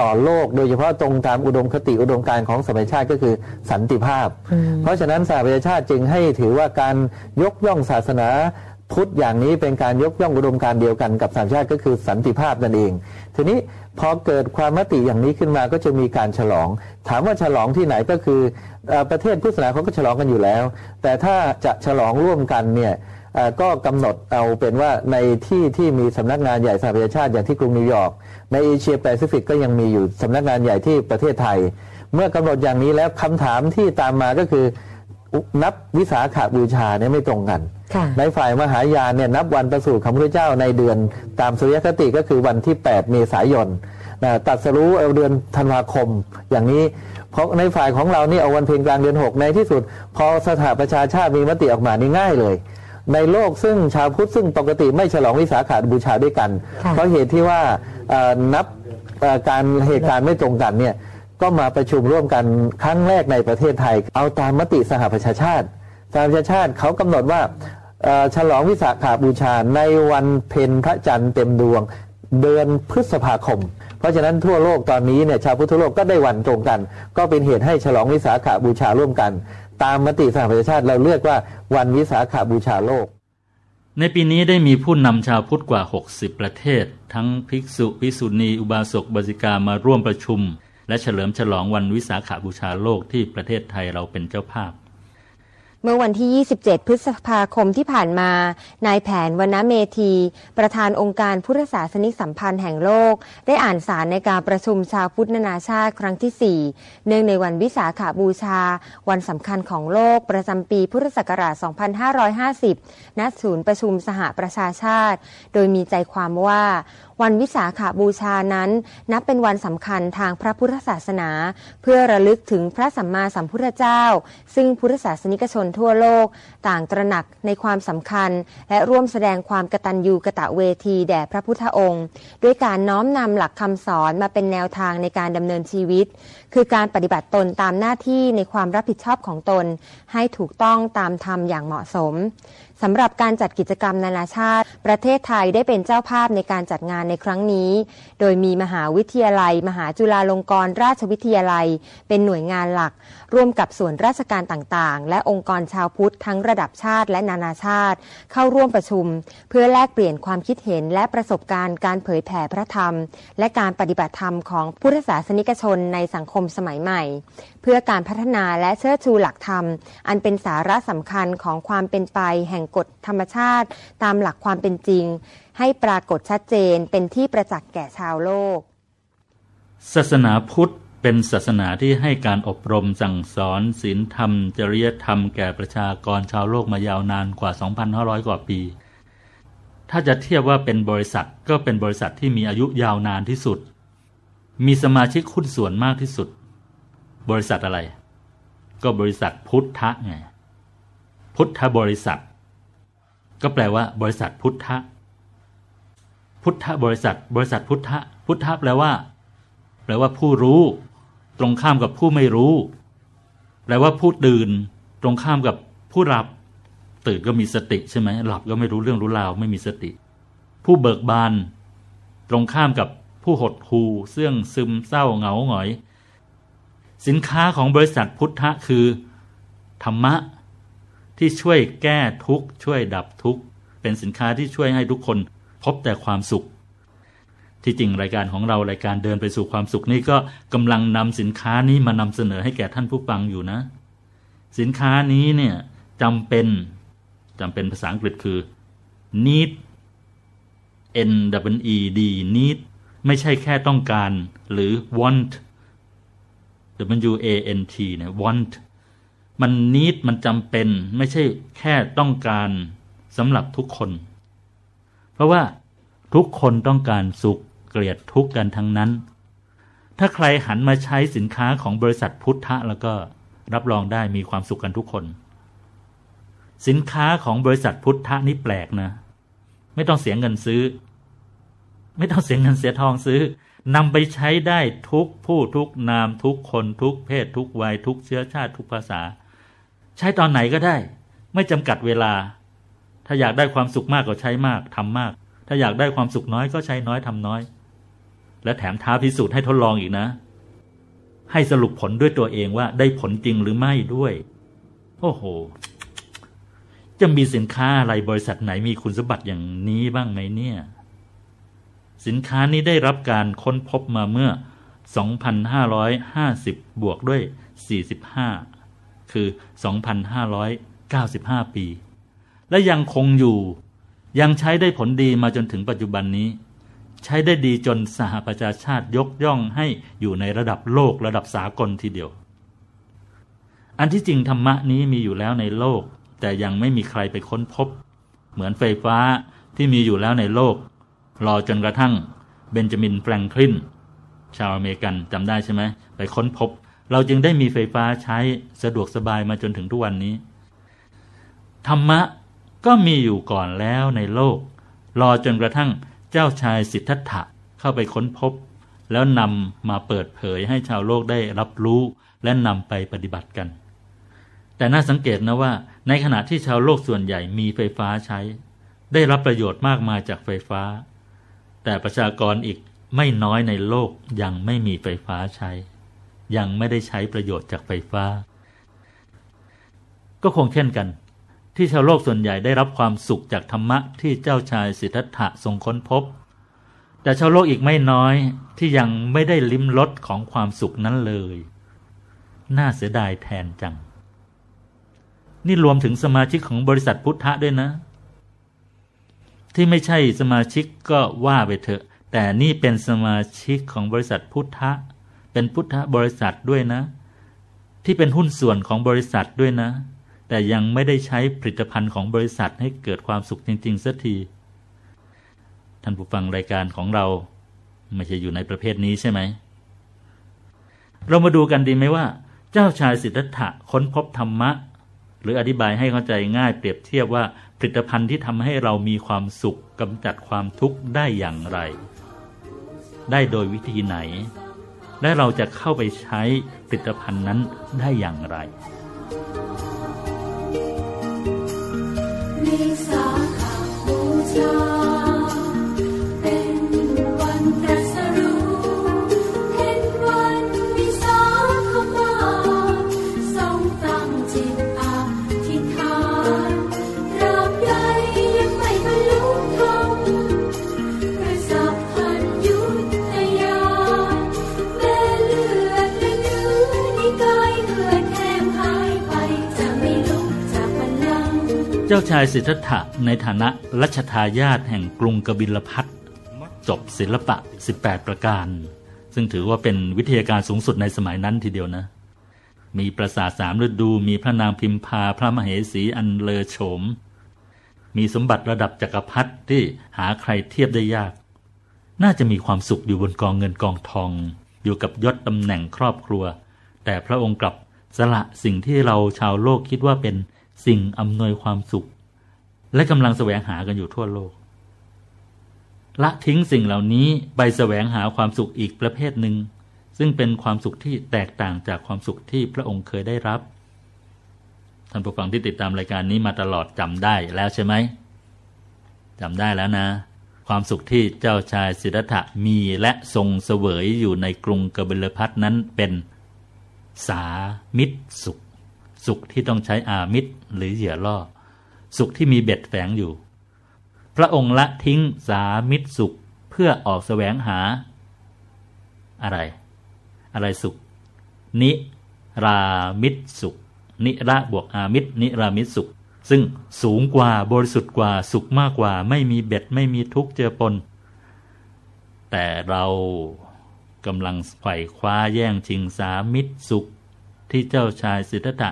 ต่อโลกโดยเฉพาะตรงตามอุดมคติอุดมการณ์ของสมัยชาติก็คือสันติภาพ เพราะฉะนั้นสหประชาชาติจึงให้ถือว่าการยกย่องศาสนา พุทธอย่างนี้เป็นการยกย่องอุดมการเดียวกันกับสามชาติก็คือสันติภาพนั่นเอง ทีนี้พอเกิดความมติอย่างนี้ขึ้นมาก็จะมีการฉลอง ถามว่าฉลองที่ไหนก็คือประเทศพุทธศาสนาเขาก็ฉลองกันอยู่แล้ว แต่ถ้าจะฉลองร่วมกันเนี่ยก็กำหนดเอาเป็นว่าในที่ที่มีสำนักงานใหญ่สหประชาชาติอย่างที่กรุงนิวยอร์กในเอเชียแปซิฟิกก็ยังมีอยู่สำนักงานใหญ่ที่ประเทศไทย เมื่อกำหนดอย่างนี้แล้วคำถามที่ตามมาก็คือ นับวิสาขาบูชาเนี่ยไม่ตรงกันค่ะในฝ่ายมหายานเนี่ยนับวันประสูติของพระเจ้าในเดือนตามสุริยคติก็คือวันที่ 8 เมษายนนะตรัสรู้เอาเดือนธันวาคม อย่างนี้เพราะในฝ่ายของเรานี่เอาวันเพ็ญกลางเดือน 6 ในที่สุด พอสหประชาชาติมีมติออกมานี่ง่ายเลย ในโลกซึ่งชาวพุทธซึ่งปกติไม่ฉลองวิสาขาบูชาด้วยกันค่ะเพราะเหตุที่ว่าเอ่อนับเอ่อการเหตุการณ์ไม่ตรงกันเนี่ย ก็มาประชุมร่วมกันครั้งแรกในประเทศไทย เอาตามมติสหประชาชาติสหประชาชาติเขากำหนดว่าฉลองวิสาขาบูชาในวันเพ็ญพระจันทร์เต็มดวงเดือนพฤษภาคม เพราะฉะนั้นทั่วโลกตอนนี้เนี่ยชาวพุทธโลกก็ได้วันตรงกัน ก็เป็นเหตุให้ฉลองวิสาขาบูชาร่วมกัน ตามมติสหประชาชาติเราเรียกว่าวันวิสาขาบูชาโลก ในปีนี้ได้มีผู้นำชาวพุทธกว่า 60 ประเทศ ทั้งภิกษุภิกษุณีอุบาสกบาสิกามาร่วมประชุม และเฉลิมฉลองวันวิสาขาบูชาโลกที่ประเทศไทยเราเป็นเจ้าภาพ เมื่อวันที่ 27 พฤษภาคมที่ผ่านมา นายแผนวณเมธี ประธานองค์การพุทธศาสนิกสัมพันธ์แห่งโลก ได้อ่านสารในการประชุมชาวพุทธนานาชาติครั้งที่ 4 เนื่องในวันวิสาขาบูชา วันสำคัญของโลกประจำปีพุทธศักราช 2550 ณ ศูนย์ประชุมสหประชาชาติ โดยมีใจความว่าวันวิสาขาบูชานั้น นับเป็นวันสำคัญทางพระพุทธศาสนา เพื่อระลึกถึงพระสัมมาสัมพุทธเจ้า ซึ่งพุทธศาสนิกชนทั่วโลก ต่างตระหนักในความสำคัญ และร่วมแสดงความกตัญญูกะตะเวทีแด่พระพุทธองค์ ด้วยการน้อมนำหลักคำสอนมาเป็นแนวทางในการดำเนินชีวิต คือการปฏิบัติตนตามหน้าที่ในความรับผิดชอบของตน ให้ถูกต้องตามธรรมอย่างเหมาะสมสำหรับการจัดกิจกรรมนานาชาติ ประเทศไทยได้เป็นเจ้าภาพในการจัดงานในครั้งนี้ โดยมีมหาวิทยาลัย มหาจุฬาลงกรณราชวิทยาลัย เป็นหน่วยงานหลัก ร่วมกับส่วนราชการต่างๆ และองค์กรชาวพุทธทั้งระดับชาติและนานาชาติ เข้าร่วมประชุม เพื่อแลกเปลี่ยนความคิดเห็นและประสบการณ์การเผยแผ่พระธรรม และการปฏิบัติธรรมของพุทธศาสนิกชนในสังคมสมัยใหม่ เพื่อการพัฒนาและเชิดชูหลักธรรม อันเป็นสาระสำคัญของความเป็นไปแห่งกฎธรรมชาติ ตามหลักความเป็นจริง ให้ปรากฏชัดเจนเป็นที่ประจักษ์แก่ชาวโลก ศาสนาพุทธ เป็นศาสนาที่ให้การอบรมสั่งสอนศีลธรรม จริยธรรมแก่ประชากรชาวโลกมายาวนานกว่า 2,500 กว่าปี ถ้าจะเทียบว่าเป็นบริษัทก็เป็นบริษัทที่มีอายุยาวนานที่สุด มีสมาชิกหุ้นส่วนมากที่สุด บริษัทอะไร ก็บริษัทพุทธะไง พุทธบริษัท ก็แปลว่า บริษัทพุทธะ พุทธบริษัท บริษัทพุทธะ พุทธะแปลว่า แปลว่าผู้รู้ รงข้ามกับผู้ไม่รู้ แปลว่าผู้ตื่น ตรงข้ามกับผู้หลับ ตื่นก็มีสติใช่ไหมหลับก็ไม่รู้เรื่องรู้ราวไม่มีสติ ผู้เบิกบาน ตรงข้ามกับผู้หดหูเสื่องซึมเศร้าเหงาหงอย สินค้าของบริษัทพุทธะคือ ธรรมะ ที่ช่วยแก้ทุกข์ช่วยดับทุกข์เป็นสินค้าที่ช่วยให้ทุกคนพบแต่ความสุข ที่จริงรายการของเรารายการเดินไปสู่ความสุขนี่ก็กำลังนำสินค้านี้มานำเสนอให้แก่ท่านผู้ฟังอยู่นะ สินค้านี้เนี่ยจำเป็นจำเป็นภาษาอังกฤษคือ need n w e d need ไม่ใช่แค่ต้องการ หรือ want w a n t เนี่ย want มัน need มันจำเป็นไม่ใช่แค่ต้องการสำหรับทุกคน เพราะว่าทุกคนต้องการสุข เกลียดทุกข์กันทั้งนั้น ถ้าใครหันมาใช้สินค้าของบริษัทพุทธะแล้วก็รับรองได้มีความสุขกันทุกคน สินค้าของบริษัทพุทธะนี่แปลกนะ ไม่ต้องเสียเงินซื้อ ไม่ต้องเสียเงินเสียทองซื้อนำไปใช้ได้ทุกผู้ทุกนามทุกคนทุกเพศทุกวัยทุกเชื้อชาติทุกภาษา ใช้ตอนไหนก็ได้ ไม่จำกัดเวลา ถ้าอยากได้ความสุขมากก็ใช้มากทำมาก ถ้าอยากได้ความสุขน้อยก็ใช้น้อยทำน้อย และแถมท้าพิสูจน์ให้ทดลองอีกนะ ให้สรุปผลด้วยตัวเองว่าได้ผลจริงหรือไม่ด้วย โอ้โห จะมีสินค้าอะไรบริษัทไหนมีคุณสมบัติอย่างนี้บ้างไหมเนี่ย สินค้านี้ได้รับการค้นพบมาเมื่อ 2,550 บวกด้วย 45 คือ 2,595 ปี และยังคงอยู่ยังใช้ได้ผลดีมาจนถึงปัจจุบันนี้ ใช้ได้ดีจนสหประชาชาติยกย่องให้อยู่ในระดับโลกระดับสากลทีเดียว อันที่จริงธรรมะนี้มีอยู่แล้วในโลก แต่ยังไม่มีใครไปค้นพบ เหมือนไฟฟ้าที่มีอยู่แล้วในโลก รอจนกระทั่งเบนจามินแฟรงคลินชาวอเมริกันจำได้ใช่ไหมไปค้นพบ เราจึงได้มีไฟฟ้าใช้สะดวกสบายมาจนถึงทุกวันนี้ ธรรมะก็มีอยู่ก่อนแล้วในโลก รอจนกระทั่ง เจ้าชายสิทธัตถะเข้าไปค้นพบ แล้วนำมาเปิดเผยให้ชาวโลกได้รับรู้และนำไปปฏิบัติกัน แต่น่าสังเกตนะว่าในขณะที่ชาวโลกส่วนใหญ่มีไฟฟ้าใช้ ได้รับประโยชน์มากมายจากไฟฟ้า แต่ประชากรอีกไม่น้อยในโลกยังไม่มีไฟฟ้าใช้ ยังไม่ได้ใช้ประโยชน์จากไฟฟ้า ก็คงเช่นกัน ที่ชาวโลกส่วนใหญ่ได้รับความสุขจากธรรมะที่เจ้าชายสิทธัตถะทรงค้นพบ แต่ชาวโลกอีกไม่น้อยที่ยังไม่ได้ลิ้มรสของความสุขนั้นเลย น่าเสียดายแทนจัง นี่รวมถึงสมาชิกของบริษัทพุทธะด้วยนะ ที่ไม่ใช่สมาชิกก็ว่าไปเถอะ แต่นี่เป็นสมาชิกของบริษัทพุทธะ เป็นพุทธบริษัทด้วยนะ ที่เป็นหุ้นส่วนของบริษัทด้วยนะ แต่ยังไม่ได้ใช้ผลิตภัณฑ์ของบริษัทให้เกิดความสุขจริงๆสักที ท่านผู้ฟังรายการของเรา ไม่ใช่อยู่ในประเภทนี้ใช่ไหม เรามาดูกันดีไหมว่า เจ้าชายสิทธัตถะค้นพบธรรมะ หรืออธิบายให้เข้าใจง่ายเปรียบเทียบว่าผลิตภัณฑ์ที่ทำให้เรามีความสุขกำจัดความทุกข์ได้อย่างไร ได้โดยวิธีไหน และเราจะเข้าไปใช้ผลิตภัณฑ์นั้นได้อย่างไร วิส จ้าชายสิทธัตถะในฐานะรัชทายาทแห่งกรุงกบิลพัทจบศิลปะ 18 ประการ ซึ่งถือว่าเป็นวิทยาการสูงสุดในสมัยนั้นทีเดียวนะ มีปราสาทสามฤดู มีพระนางพิมพา พระมเหสีอันเลอโฉม มีสมบัติระดับจักรพรรดิที่หาใครเทียบได้ยาก น่าจะมีความสุขอยู่บนกองเงินกองทอง อยู่กับยศตำแหน่งครอบครัว แต่พระองค์กลับสละสิ่งที่เราชาวโลกคิดว่าเป็น สิ่งอำนวยความสุข และกำลังแสวงหากันอยู่ทั่วโลก ละทิ้งสิ่งเหล่านี้ไปแสวงหาความสุขอีกประเภทหนึ่ง ซึ่งเป็นความสุขที่แตกต่างจากความสุขที่พระองค์เคยได้รับท่านผู้ฟังที่ติดตามรายการนี้มาตลอดจำได้แล้วใช่ไหมจำได้แล้วนะ ความสุขที่เจ้าชายสิทธัตถะมีและทรงเสวยอยู่ในกรุงกบิลพัทนั้นเป็นสามิตรสุข สุขที่ต้องใช้อามิตรหรือเหยื่อล่อ สุขที่มีเบ็ดแฝงอยู่ พระองค์ละทิ้งสามิตรสุขเพื่อออกแสวงหา อะไร อะไรสุข นิรามิตรสุข นิระบวกอามิตรนิรามิตรสุข ซึ่งสูงกว่าบริสุทธิ์กว่าสุขมากกว่า ไม่มีเบ็ดไม่มีทุกข์เจอปน แต่เรากำลังไขว่คว้าแย่งชิงสามิตรสุขที่เจ้าชายสิทธัตถะ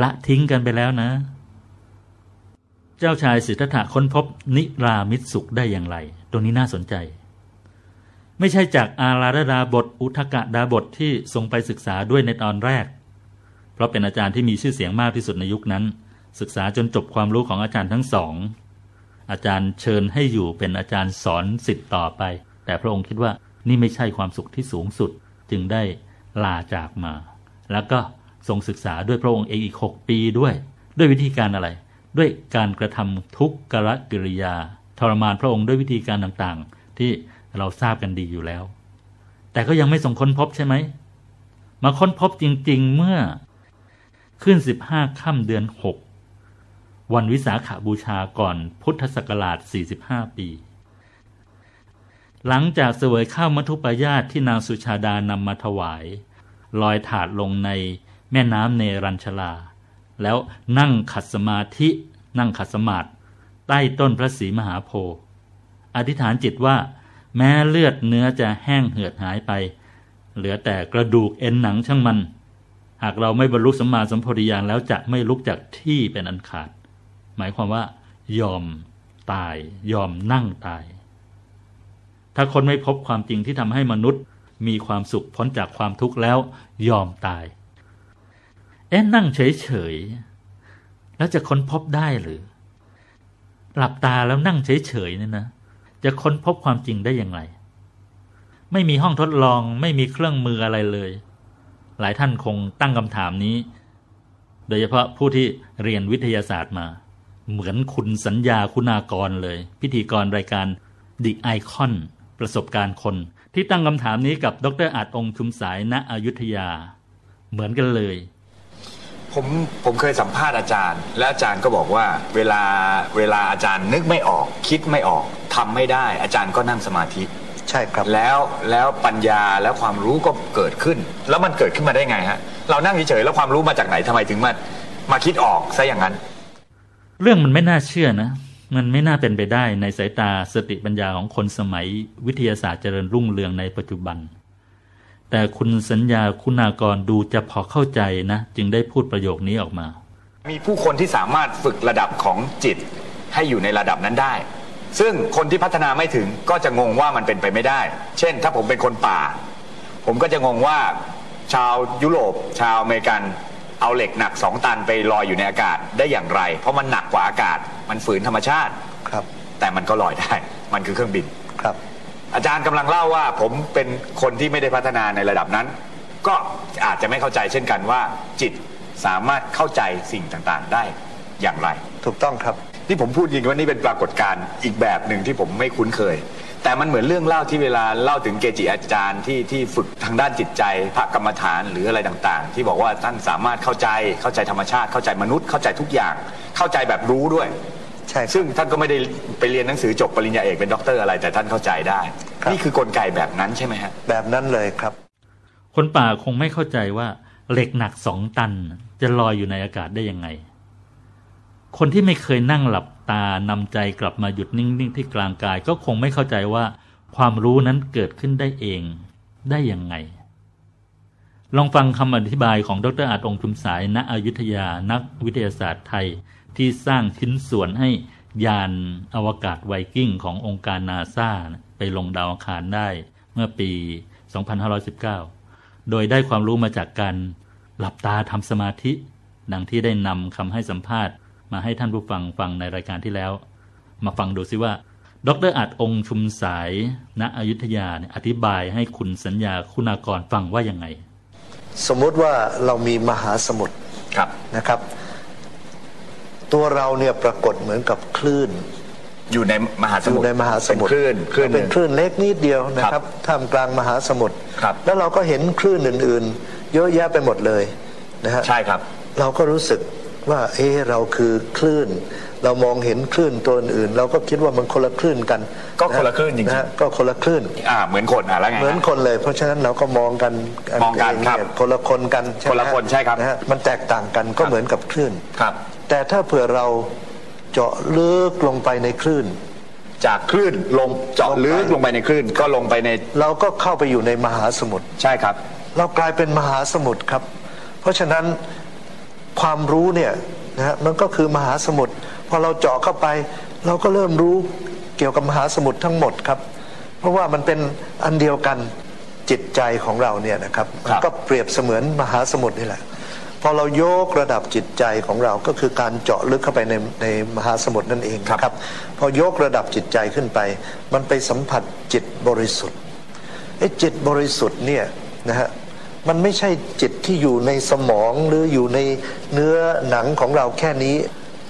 ละทิ้งกันไปแล้วนะ เจ้าชายสิทธัตถะค้นพบนิรามิตรสุขได้อย่างไร ตรงนี้น่าสนใจ ไม่ใช่จากอาราธดาบท อุทกะดาบทที่ทรงไปศึกษาด้วยในตอนแรก เพราะเป็นอาจารย์ที่มีชื่อเสียงมากที่สุดในยุคนั้น ศึกษาจนจบความรู้ของอาจารย์ทั้งสองอาจารย์เชิญให้อยู่เป็นอาจารย์สอนสิทธิ์ต่อไป แต่พระองค์คิดว่านี่ไม่ใช่ความสุขที่สูงสุด จึงได้ลาจากมา แล้วก็ ทรงศึกษาด้วยพระองค์เองอีกหกปีด้วย ด้วยวิธีการอะไร ด้วยการกระทำทุกกรกิริยา ทรมานพระองค์ด้วยวิธีการต่างๆ ที่เราทราบกันดีอยู่แล้ว แต่ก็ยังไม่ทรงค้นพบใช่ไหม มาค้นพบจริงๆเมื่อขึ้นสิบห้าค่ำเดือนหกวันวิสาขาบูชาก่อนพุทธศักราช 45 ปี หลังจากเสวยข้าวมัทุปายาตที่นางสุชาดานำมาถวาย ลอยถาดลงใน แม่น้ำเนรัญชลา แล้วนั่งขัดสมาธิ นั่งขัดสมาธิใต้ต้นพระศรีมหาโพธิ์อธิษฐานจิตว่า แม้เลือดเนื้อจะแห้งเหือดหายไป เหลือแต่กระดูกเอ็นหนังช่างมัน หากเราไม่บรรลุสัมมาสัมโพธิญาณแล้วจะไม่ลุกจากที่เป็นอันขาด หมายความว่า ยอมตาย ยอมนั่งตาย ถ้าคนไม่พบความจริงที่ทำให้มนุษย์มีความสุขพ้นจากความทุกข์แล้ว ยอมตาย เอ๊ะนั่งเฉยๆ แล้วจะค้นพบได้หรือ หลับตาแล้วนั่งเฉยๆเนี่ยนะ จะค้นพบความจริงได้อย่างไร ไม่มีห้องทดลองไม่มีเครื่องมืออะไรเลย หลายท่านคงตั้งคำถามนี้ โดยเฉพาะผู้ที่เรียนวิทยาศาสตร์มา เหมือนคุณสัญญาคุณากรเลย พิธีกรรายการ The Icon ประสบการณ์คน ที่ตั้งคำถามนี้กับดรอาจองค์ชุมสายณอยุธยา เหมือนกันเลย ผมผมเคยสัมภาษณ์อาจารย์ และอาจารย์ก็บอกว่าเวลาเวลาอาจารย์นึกไม่ออก คิดไม่ออกทำไม่ได้ อาจารย์ก็นั่งสมาธิ ใช่ครับ แล้วแล้วปัญญาแล้วความรู้ก็เกิดขึ้น แล้วมันเกิดขึ้นมาได้ไงฮะ เรานั่งเฉยๆแล้วความรู้มาจากไหนทำไมถึงมามาคิดออกซะอย่างนั้น เรื่องมันไม่น่าเชื่อนะ มันไม่น่าเป็นไปได้ในสายตาสติปัญญาของคนสมัยวิทยาศาสตร์เจริญรุ่งเรืองในปัจจุบัน แต่คุณสัญญาคุณากรดูจะพอเข้าใจนะ จึงได้พูดประโยคนี้ออกมา มีผู้คนที่สามารถฝึกระดับของจิตให้อยู่ในระดับนั้นได้ ซึ่งคนที่พัฒนาไม่ถึงก็จะงงว่ามันเป็นไปไม่ได้ เช่น ถ้าผมเป็นคนป่า ผมก็จะงงว่า ชาวยุโรป ชาวอเมริกัน เอาเหล็กหนักสองตันไปลอยอยู่ในอากาศได้อย่างไร เพราะมันหนักกว่าอากาศ มันฝืนธรรมชาติครับ แต่มันก็ลอยได้ มันคือเครื่องบินครับ อาจารย์กำลังเล่าว่าผมเป็นคนที่ไม่ได้พัฒนาในระดับนั้น ก็อาจจะไม่เข้าใจเช่นกันว่า จิตสามารถเข้าใจสิ่งต่างๆ ได้อย่างไร ถูกต้องครับ ที่ผมพูดจริงว่านี่เป็นปรากฏการณ์อีกแบบหนึ่งที่ผมไม่คุ้นเคย แต่มันเหมือนเรื่องเล่าที่เวลาเล่าถึงเกจิอาจารย์ที่ที่ฝึกทางด้านจิตใจพระกรรมฐานหรืออะไรต่างๆ ที่บอกว่าท่านสามารถเข้าใจเข้าใจธรรมชาติเข้าใจมนุษย์เข้าใจทุกอย่าง เข้าใจแบบรู้ด้วย ใช่ครับซึ่งท่านก็ไม่ได้ไปเรียนหนังสือจบปริญญาเอกเป็นด็อกเตอร์อะไร แต่ท่านเข้าใจได้ ครับ นี่คือกลไกแบบนั้นใช่ไหมฮะ แบบนั้นเลยครับ คนป่าคงไม่เข้าใจว่าเหล็กหนักสองตัน จะลอยอยู่ในอากาศได้ยังไง คนที่ไม่เคยนั่งหลับตานำใจกลับมาหยุดนิ่งๆที่กลางกาย ก็คงไม่เข้าใจว่า ความรู้นั้นเกิดขึ้นได้เองได้ยังไง ลองฟังคำอธิบายของดรอาจองค์ชุมสายณอยุธยานักวิทยาศาสตร์ไทย ที่สร้างชิ้นส่วนให้ยานอวกาศไวกิ้งขององค์การนาซาไปลงดาวอังคารได้เมื่อปี 2519 โดยได้ความรู้มาจากการหลับตาทำสมาธิ ดังที่ได้นำคำให้สัมภาษณ์ มาให้ท่านผู้ฟังฟังในรายการที่แล้ว มาฟังดูซิว่า ดรอัดองค์ชุมสาย ณอยุธยาเนี่ยอธิบายให้คุณสัญญาคุณากรฟังว่ายังไง สมมุติว่าเรามีมหาสมุทรครับนะครับ ตัวเราเนี่ยปรากฏเหมือนกับคลื่นอยู่ในมหาสอมุทยู่รในมหาสมุทรเป็นคลื่นคลื่นหเป็นึ่นง คลื่นเล็กนิดเดียวนะคครัรับบท่ามกลางมหาสมุทรครับ แล้วเราก็เห็นคลื่นอื่นๆ เยอะแยะไปหมดเลยนะฮะ ใช่ครับ เราก็รู้สึกว่า เอ๊ะเราคือคลื่น เรามองเห็นคลื่นตัวอื่น เราก็คิดว่ามันคนละคลื่นกันก็คนละคลื่นจริงๆนะฮะก็คนละคลื่น อ่าเหมือนคนอะแล้วไง เหมือนคนเลย เพราะฉะนั้นเราก็มองกันมองกันเครับคนละคนกันใช่ไหมคนละคนใช่ครับนะฮะมันแตกต่างกันก็เหมือนกับคลื่น ครับ แต่ถ้าเผื่อเราเจาะลึกลงไปในคลื่น จากคลื่นลงเจาะลึกลงไปในคลื่น ก็ลงไปในเราก็เข้าไปอยู่ในมหาสมุทรใช่ครับ เรากลายเป็นมหาสมุทรครับ เพราะฉะนั้นความรู้เนี่ยนะฮะมันก็คือมหาสมุทรพอเราเจาะเข้าไป เราก็เริ่มรู้เกี่ยวกับมหาสมุทรทั้งหมดครับ เพราะว่ามันเป็นอันเดียวกันจิตใจของเราเนี่ยนะครับคมัรันบก็เปรียบเสมือนมหาสมุทรนี่แหละ พอเรายกระดับจิตใจของเราก็คือการเจาะลึกเข้าไปในในมหาสมุทรนั่นเองครับพอยกระดับจิตใจขึ้นไป มันไปสัมผัสจิตบริสุทธิ์ไอ้จิตบริสุทธิ์เนี่ยนะฮะมันไม่ใช่จิตที่อยู่ในสมองหรืออยู่ในเนื้อหนังของเราแค่นี้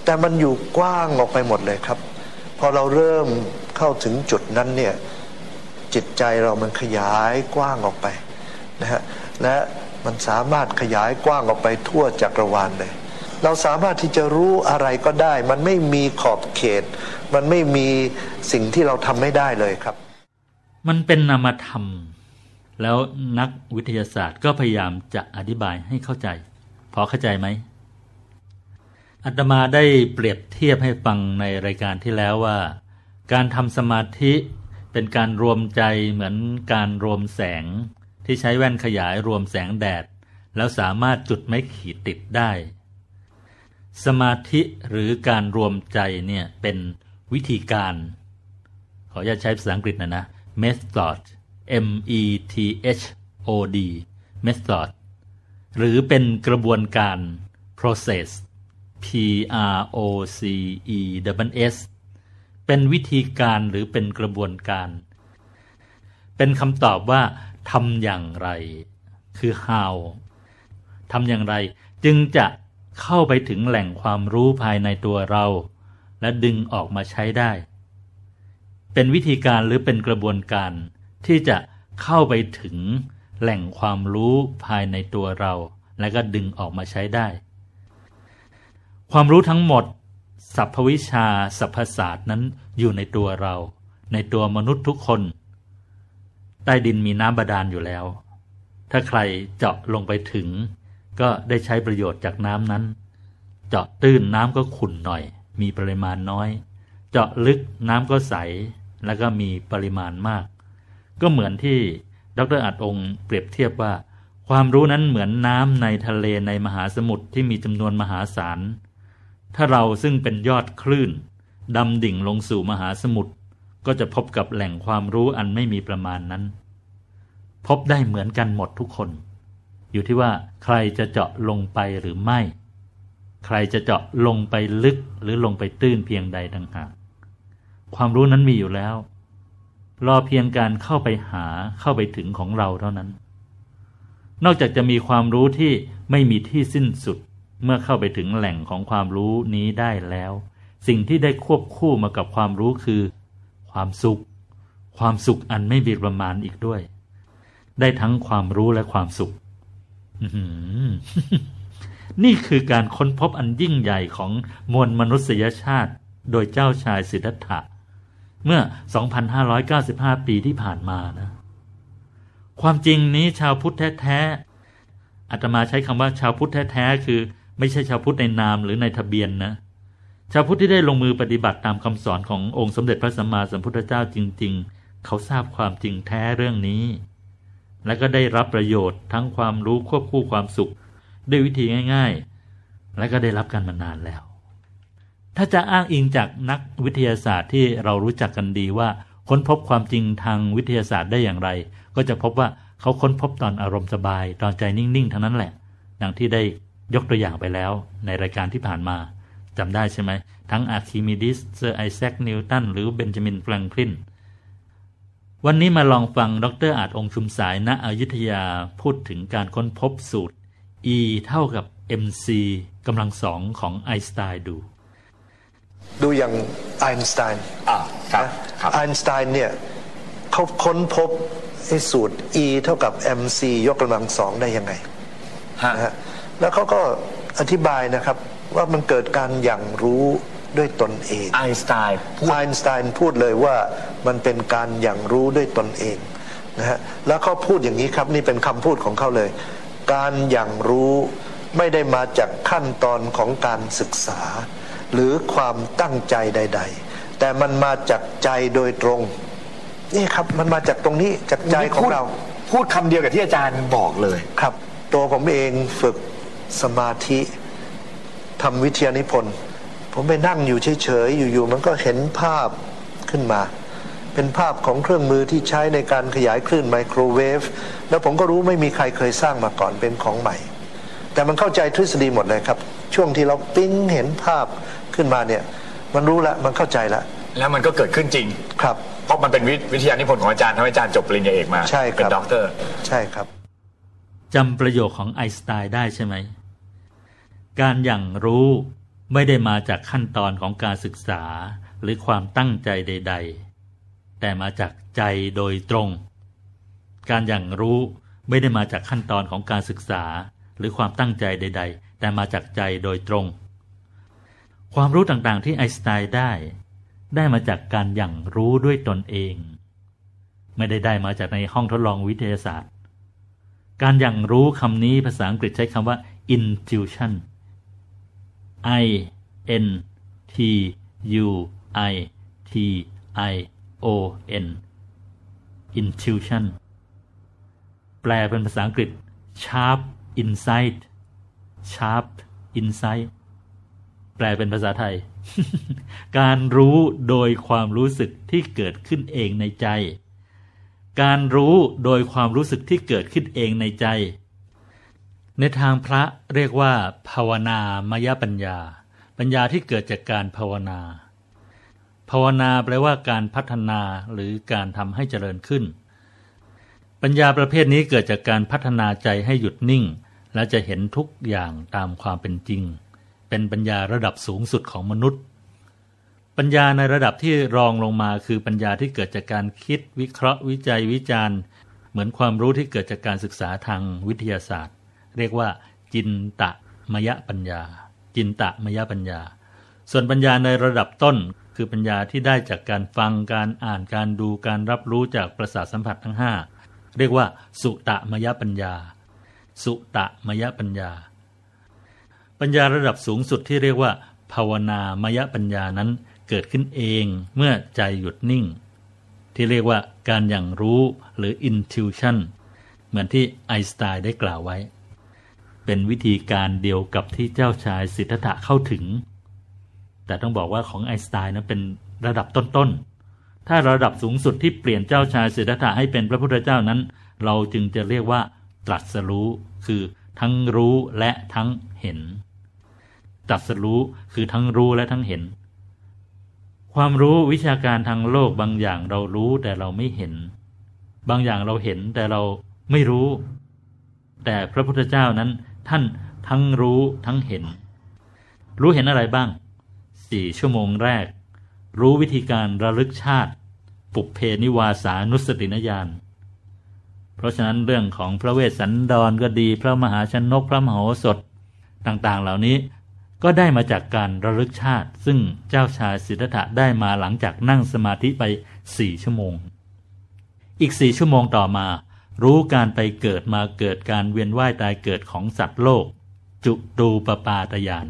แต่มันอยู่กว้างออกไปหมดเลยครับ พอเราเริ่มเข้าถึงจุดนั้นเนี่ยจิตใจเรามันขยายกว้างออกไปนะฮะและ มันสามารถขยายกว้างออกไปทั่วจักรวาลเลย เราสามารถที่จะรู้อะไรก็ได้ มันไม่มีขอบเขต มันไม่มีสิ่งที่เราทำไม่ได้เลยครับ มันเป็นนามธรรม แล้วนักวิทยาศาสตร์ก็พยายามจะอธิบายให้เข้าใจ พอเข้าใจไหมอาตมาได้เปรียบเทียบให้ฟังในรายการที่แล้วว่า การทำสมาธิเป็นการรวมใจเหมือนการรวมแสง ที่ใช้แว่นขยายรวมแสงแดด แล้วสามารถจุดไม้ขีดติดได้ สมาธิหรือการรวมใจเนี่ยเป็นวิธีการ ขออนุญาตใช้ภาษาอังกฤษนะนะ method M E T H O D method หรือเป็นกระบวนการ process P R O C E W S เป็นวิธีการหรือเป็นกระบวนการ เป็นคำตอบว่า ทำอย่างไร คือ how ทำอย่างไร จึงจะเข้าไปถึงแหล่งความรู้ภายในตัวเรา และดึงออกมาใช้ได้ เป็นวิธีการหรือเป็นกระบวนการที่จะเข้าไปถึงแหล่งความรู้ภายในตัวเรา และก็ดึงออกมาใช้ได้ ความรู้ทั้งหมดสรรพวิชาสรรพศาสตร์นั้นอยู่ในตัวเรา ในตัวมนุษย์ทุกคน ใต้ดินมีน้ำบาดาลอยู่แล้ว ถ้าใครเจาะลงไปถึง ก็ได้ใช้ประโยชน์จากน้ำนั้น เจาะตื้นน้ำก็ขุ่นหน่อย มีปริมาณน้อย เจาะลึกน้ำก็ใส แล้วก็มีปริมาณมาก ก็เหมือนที่ดรอัดองค์เปรียบเทียบว่า ความรู้นั้นเหมือนน้ำในทะเลในมหาสมุทรที่มีจำนวนมหาศาล ถ้าเราซึ่งเป็นยอดคลื่นดำดิ่งลงสู่มหาสมุทร ก็จะพบกับแหล่งความรู้อันไม่มีประมาณนั้น พบได้เหมือนกันหมดทุกคน อยู่ที่ว่าใครจะเจาะลงไปหรือไม่ ใครจะเจาะลงไปลึกหรือลงไปตื้นเพียงใดต่างหากความรู้นั้นมีอยู่แล้ว รอเพียงการเข้าไปหาเข้าไปถึงของเราเท่านั้น นอกจากจะมีความรู้ที่ไม่มีที่สิ้นสุดเมื่อเข้าไปถึงแหล่งของความรู้นี้ได้แล้ว สิ่งที่ได้ควบคู่มากับความรู้คือ ความสุข ความสุขอันไม่มีประมาณอีกด้วย ได้ทั้งความรู้และความสุขนี่คือการค้นพบอันยิ่งใหญ่ของมวลมนุษยชาติ โดยเจ้าชายสิทธัตถะ เมื่อ 2,595 ปีที่ผ่านมานะ ความจริงนี้ชาวพุทธแท้ๆอาตมาใช้คำว่าชาวพุทธแท้ๆคือ ไม่ใช่ชาวพุทธในนามหรือในทะเบียนนะ ชาวพุทธที่ได้ลงมือปฏิบัติตามคำสอนขององค์สมเด็จพระสัมมาสัมพุทธเจ้าจริง ๆ เขาทราบความจริงแท้เรื่องนี้ และก็ได้รับประโยชน์ทั้งความรู้ควบคู่ความสุข ด้วยวิธีง่าย ๆ และก็ได้รับกันมานานแล้ว ถ้าจะอ้างอิงจากนักวิทยาศาสตร์ที่เรารู้จักกันดีว่าค้นพบความจริงทางวิทยาศาสตร์ได้อย่างไร ก็จะพบว่าเขาค้นพบตอนอารมณ์สบาย ตอนใจนิ่งๆเท่านั้นแหละ ดังที่ได้ยกตัวอย่างไปแล้วในรายการที่ผ่านมา จำได้ใช่ไหม ทั้งอาร์คิมิดิสเซอร์ไอแซคนิวตันหรือเบนจามินแฟรงคลินวันนี้มาลองฟังดรอาจองค์ชุมสายณอยุธยาพูดถึงการค้นพบสูตร E เท่ากับ mc กำลังสองของไอน์สไตน์ดู ดูอย่างไอน์สไตน์อ่าครับครับไอน์สไตน์เนี่ยเขาค้นพบไอ้สูตร E เท่ากับ mc ยกกำลังสองได้ยังไงฮะนะฮะแล้วเขาก็อธิบายนะครับ ว่ามันเกิดการอย่างรู้ด้วยตนเองไอน์สไตน์พูดไอน์สไตน์พูดเลยว่ามันเป็นการอย่างรู้ด้วยตนเองนะฮะแล้วเขาพูดอย่างนี้ครับนี่เป็นคำพูดของเขาเลย การอย่างรู้ไม่ได้มาจากขั้นตอนของการศึกษา หรือความตั้งใจใด ๆ แต่มันมาจากใจโดยตรง นี่ครับมันมาจากตรงนี้จากใจของเรา พูดคำเดียวกับที่อาจารย์บอกเลยครับ ตัวผมเองฝึกสมาธิ ทำวิทยานิพนธ์ผมไปนั่งอยู่เฉยๆอยู่ๆมันก็เห็นภาพขึ้นมา เป็นภาพของเครื่องมือที่ใช้ในการขยายคลื่นไมโครเวฟแล้วผมก็รู้ไม่มีใครเคยสร้างมาก่อนเป็นของใหม่ แต่มันเข้าใจทฤษฎีหมดเลยครับ ช่วงที่เราปิ๊งเห็นภาพขึ้นมาเนี่ย มันรู้ละมันเข้าใจละแล้วมันก็เกิดขึ้นจริงครับ เพราะมันเป็นวิวิทยานิพนธ์ของอาจารย์ทำให้อาจารย์จบปริญญาเอกมาใช่ครับเป็นด็อกเตอร์ ใช่ครับจำประโยคของไอน์สไตน์ได้ใช่ไหม การหยั่งรู้ไม่ได้มาจากขั้นตอนของการศึกษาหรือความตั้งใจใด ๆ แต่มาจากใจโดยตรง การหยั่งรู้ไม่ได้มาจากขั้นตอนของการศึกษาหรือความตั้งใจใด ๆ แต่มาจากใจโดยตรง ความรู้ต่างๆที่ไอน์สไตน์ได้ ได้มาจากการอย่างรู้ด้วยตนเอง ไม่ได้ได้มาจากในห้องทดลองวิทยาศาสตร์ การอย่างรู้คำนี้ภาษาอังกฤษใช้คำว่า intuition I N T U I T I O N intuition แปลเป็นภาษาอังกฤษ sharp insight sharp insight แปลเป็นภาษาไทย การรู้โดยความรู้สึกที่เกิดขึ้นเองในใจ การรู้โดยความรู้สึกที่เกิดขึ้นเองในใจ ในทางพระเรียกว่า ภาวนามยปัญญา ปัญญาที่เกิดจากการภาวนา ภาวนาแปลว่าการพัฒนาหรือการทำให้เจริญขึ้น ปัญญาประเภทนี้เกิดจากการพัฒนาใจให้หยุดนิ่ง และจะเห็นทุกอย่างตามความเป็นจริง เป็นปัญญาระดับสูงสุดของมนุษย์ ปัญญาในระดับที่รองลงมาคือปัญญาที่เกิดจากการคิดวิเคราะห์วิจัยวิจารณ์ เหมือนความรู้ที่เกิดจากการศึกษาทางวิทยาศาสตร์ เรียกว่า จินตะมยปัญญา จินตะมยปัญญา ส่วนปัญญาในระดับต้นคือปัญญาที่ได้จากการฟังการอ่านการดูการรับรู้จากประสาทสัมผัสทั้งห้าเรียกว่า สุตะมยปัญญา สุตะมยปัญญา ปัญญาระดับสูงสุดที่เรียกว่า ภาวนามยปัญญานั้นเกิดขึ้นเองเมื่อใจหยุดนิ่ง ที่เรียกว่าการอย่างรู้หรือ intuition เหมือนที่ไอน์สไตน์ได้กล่าวไว้ เป็นวิธีการเดียวกับที่เจ้าชายสิทธัตถะเข้าถึง แต่ต้องบอกว่าของไอน์สไตน์นั้นเป็นระดับต้นๆ ถ้าระดับสูงสุดที่เปลี่ยนเจ้าชายสิทธัตถะให้เป็นพระพุทธเจ้านั้น เราจึงจะเรียกว่าตรัสรู้ คือทั้งรู้และทั้งเห็น ตรัสรู้คือทั้งรู้และทั้งเห็น ความรู้วิชาการทางโลกบางอย่างเรารู้แต่เราไม่เห็น บางอย่างเราเห็นแต่เราไม่รู้ แต่พระพุทธเจ้านั้น ท่านทั้งรู้ทั้งเห็น รู้เห็นอะไรบ้างสี่ชั่วโมงแรก รู้วิธีการระลึกชาติ ปุเพนิวาสานุสตินญาณเพราะฉะนั้นเรื่องของพระเวสสันดรก็ดี พระมหาชนกพระมโหสถต่างๆ เหล่านี้ก็ได้มาจากการระลึกชาติ ซึ่งเจ้าชายสิทธัตถะได้มาหลังจากนั่งสมาธิไปสี่ชั่วโมง อีกสี่ชั่วโมงต่อมา รู้การไปเกิดมาเกิดการเวียนว่ายตายเกิดของสัตว์โลก จุตูปปาตยาน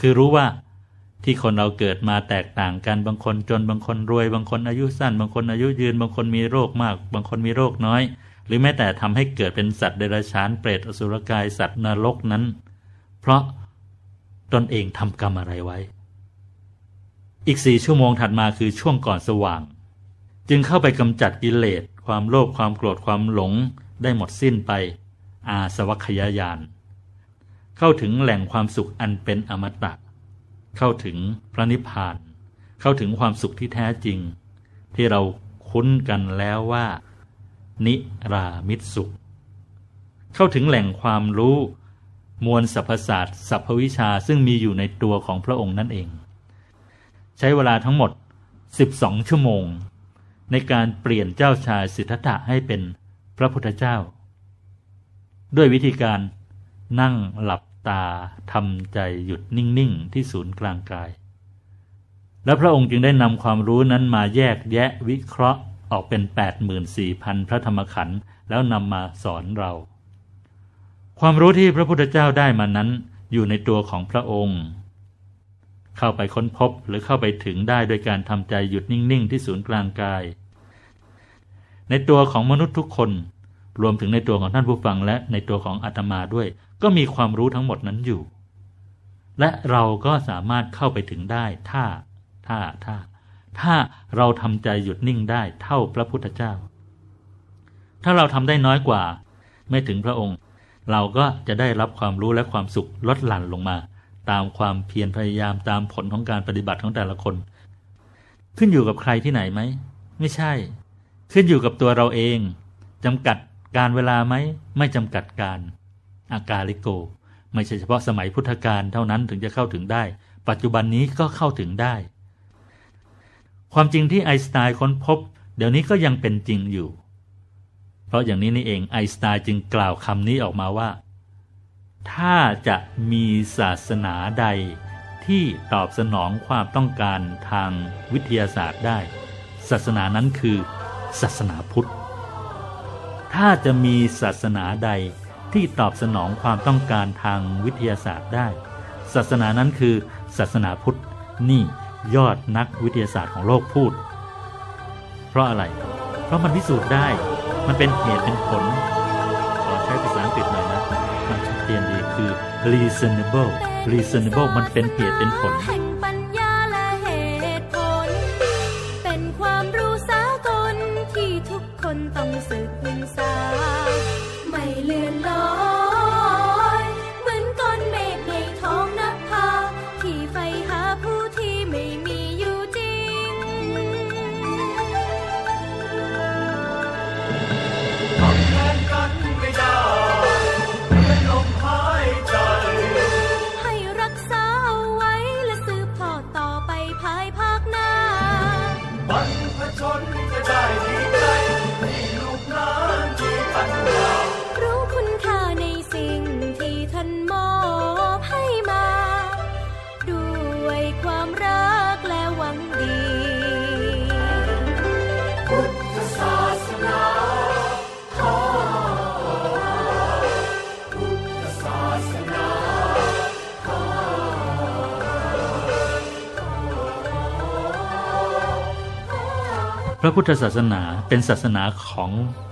คือรู้ว่าที่คนเราเกิดมาแตกต่างกันบางคนจนบางคนรวย บางคนอายุสั้น บางคนอายุยืน บางคนมีโรคมาก บางคนมีโรคน้อย หรือแม้แต่ทำให้เกิดเป็นสัตว์เดรัจฉานเปรตอสุรกายสัตว์นรกนั้น เพราะตนเองทำกรรมอะไรไว้ อีกสี่ชั่วโมงถัดมาคือช่วงก่อนสว่าง จึงเข้าไปกำจัดกิเลส ความโลภความโกรธความหลงได้หมดสิ้นไป อาสวัคยายาน เข้าถึงแหล่งความสุขอันเป็นอมตะ เข้าถึงพระนิพพาน เข้าถึงความสุขที่แท้จริง ที่เราคุ้นกันแล้วว่า นิรามิตสุข เข้าถึงแหล่งความรู้มวลสรรพศาสตร์สรรพวิชาซึ่งมีอยู่ในตัวของพระองค์นั่นเอง ใช้เวลาทั้งหมด 12 ชั่วโมง ในการเปลี่ยนเจ้าชายสิทธัตถะให้เป็นพระพุทธเจ้า ด้วยวิธีการนั่งหลับตาทำใจหยุดนิ่ง ๆ ที่ศูนย์กลางกาย แล้วพระองค์จึงได้นำความรู้นั้นมาแยกแยะวิเคราะห์ออกเป็น 84,000 พระธรรมขันธ์แล้วนำมาสอนเรา ความรู้ที่พระพุทธเจ้าได้มานั้นอยู่ในตัวของพระองค์ เข้าไปค้นพบหรือเข้าไปถึงได้โดยการทำใจหยุดนิ่งๆ ที่ศูนย์กลางกาย ในตัวของมนุษย์ทุกคน รวมถึงในตัวของท่านผู้ฟังและในตัวของอาตมาด้วย ก็มีความรู้ทั้งหมดนั้นอยู่ และเราก็สามารถเข้าไปถึงได้ถ้าถ้าถ้าถ้าเราทำใจหยุดนิ่งได้เท่าพระพุทธเจ้า ถ้าเราทำได้น้อยกว่า ไม่ถึงพระองค์ เราก็จะได้รับความรู้และความสุขลดหลั่นลงมา ตามความเพียรพยายามตามผลของการปฏิบัติของแต่ละคน ขึ้นอยู่กับใครที่ไหนไหม ไม่ใช่ ขึ้นอยู่กับตัวเราเองจำกัดการเวลาไหม ไม่จำกัดการอากาลิโก ไม่ใช่เฉพาะสมัยพุทธกาลเท่านั้นถึงจะเข้าถึงได้ ปัจจุบันนี้ก็เข้าถึงได้ ความจริงที่ไอน์สไตน์ค้นพบ เดี๋ยวนี้ก็ยังเป็นจริงอยู่ เพราะอย่างนี้นี่เองไอน์สไตน์จึงกล่าวคำนี้ออกมาว่า ถ้าจะมีศาสนาใดที่ตอบสนองความต้องการทางวิทยาศาสตร์ได้ ศาสนานั้นคือศาสนาพุทธ ถ้าจะมีศาสนาใดที่ตอบสนองความต้องการทางวิทยาศาสตร์ได้ ศาสนานั้นคือศาสนาพุทธ นี่ยอดนักวิทยาศาสตร์ของโลกพูด เพราะอะไร เพราะมันพิสูจน์ได้ มันเป็นเหตุเป็นผล reasonable reasonable มันเป็นเหตุเป็นผล แห่งปัญญาและเหตุผล เป็นความรู้สากลที่ทุกคนต้องศึกษา ไม่เลื่อนลอย ระพุทธศาสนาเป็นศาสนาของ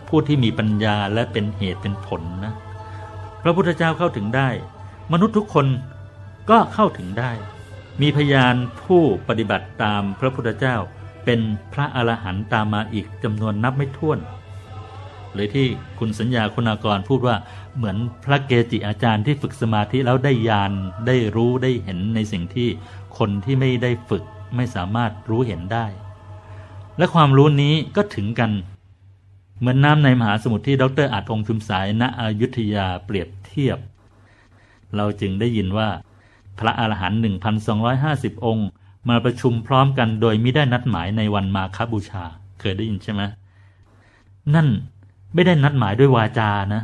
ผู้ที่มีปัญญาและเป็นเหตุเป็นผลนะ พระพุทธเจ้าเข้าถึงได้ มนุษย์ทุกคนก็เข้าถึงได้ มีพยานผู้ปฏิบัติตามพระพุทธเจ้าเป็นพระอรหันต์ตามมาอีกจำนวนนับไม่ถ้วนหรือที่คุณสัญญาคุณากรพูดว่าเหมือนพระเกจิอาจารย์ที่ฝึกสมาธิแล้วได้ญาณได้รู้ได้เห็นในสิ่งที่คนที่ไม่ได้ฝึกไม่สามารถรู้เห็นได้ และความรู้นี้ก็ถึงกัน เหมือนน้ำในมหาสมุทรที่ดรอาจองค์ชุมสายณอยุธยาเปรียบเทียบ เราจึงได้ยินว่า พระอาหารหันต์1,250 องค์ มาประชุมพร้อมกันโดยไม่ได้นัดหมายในวันมาคบูชา เคยได้ยินใช่ไหมนั่นไม่ได้นัดหมายด้วยวาจานะ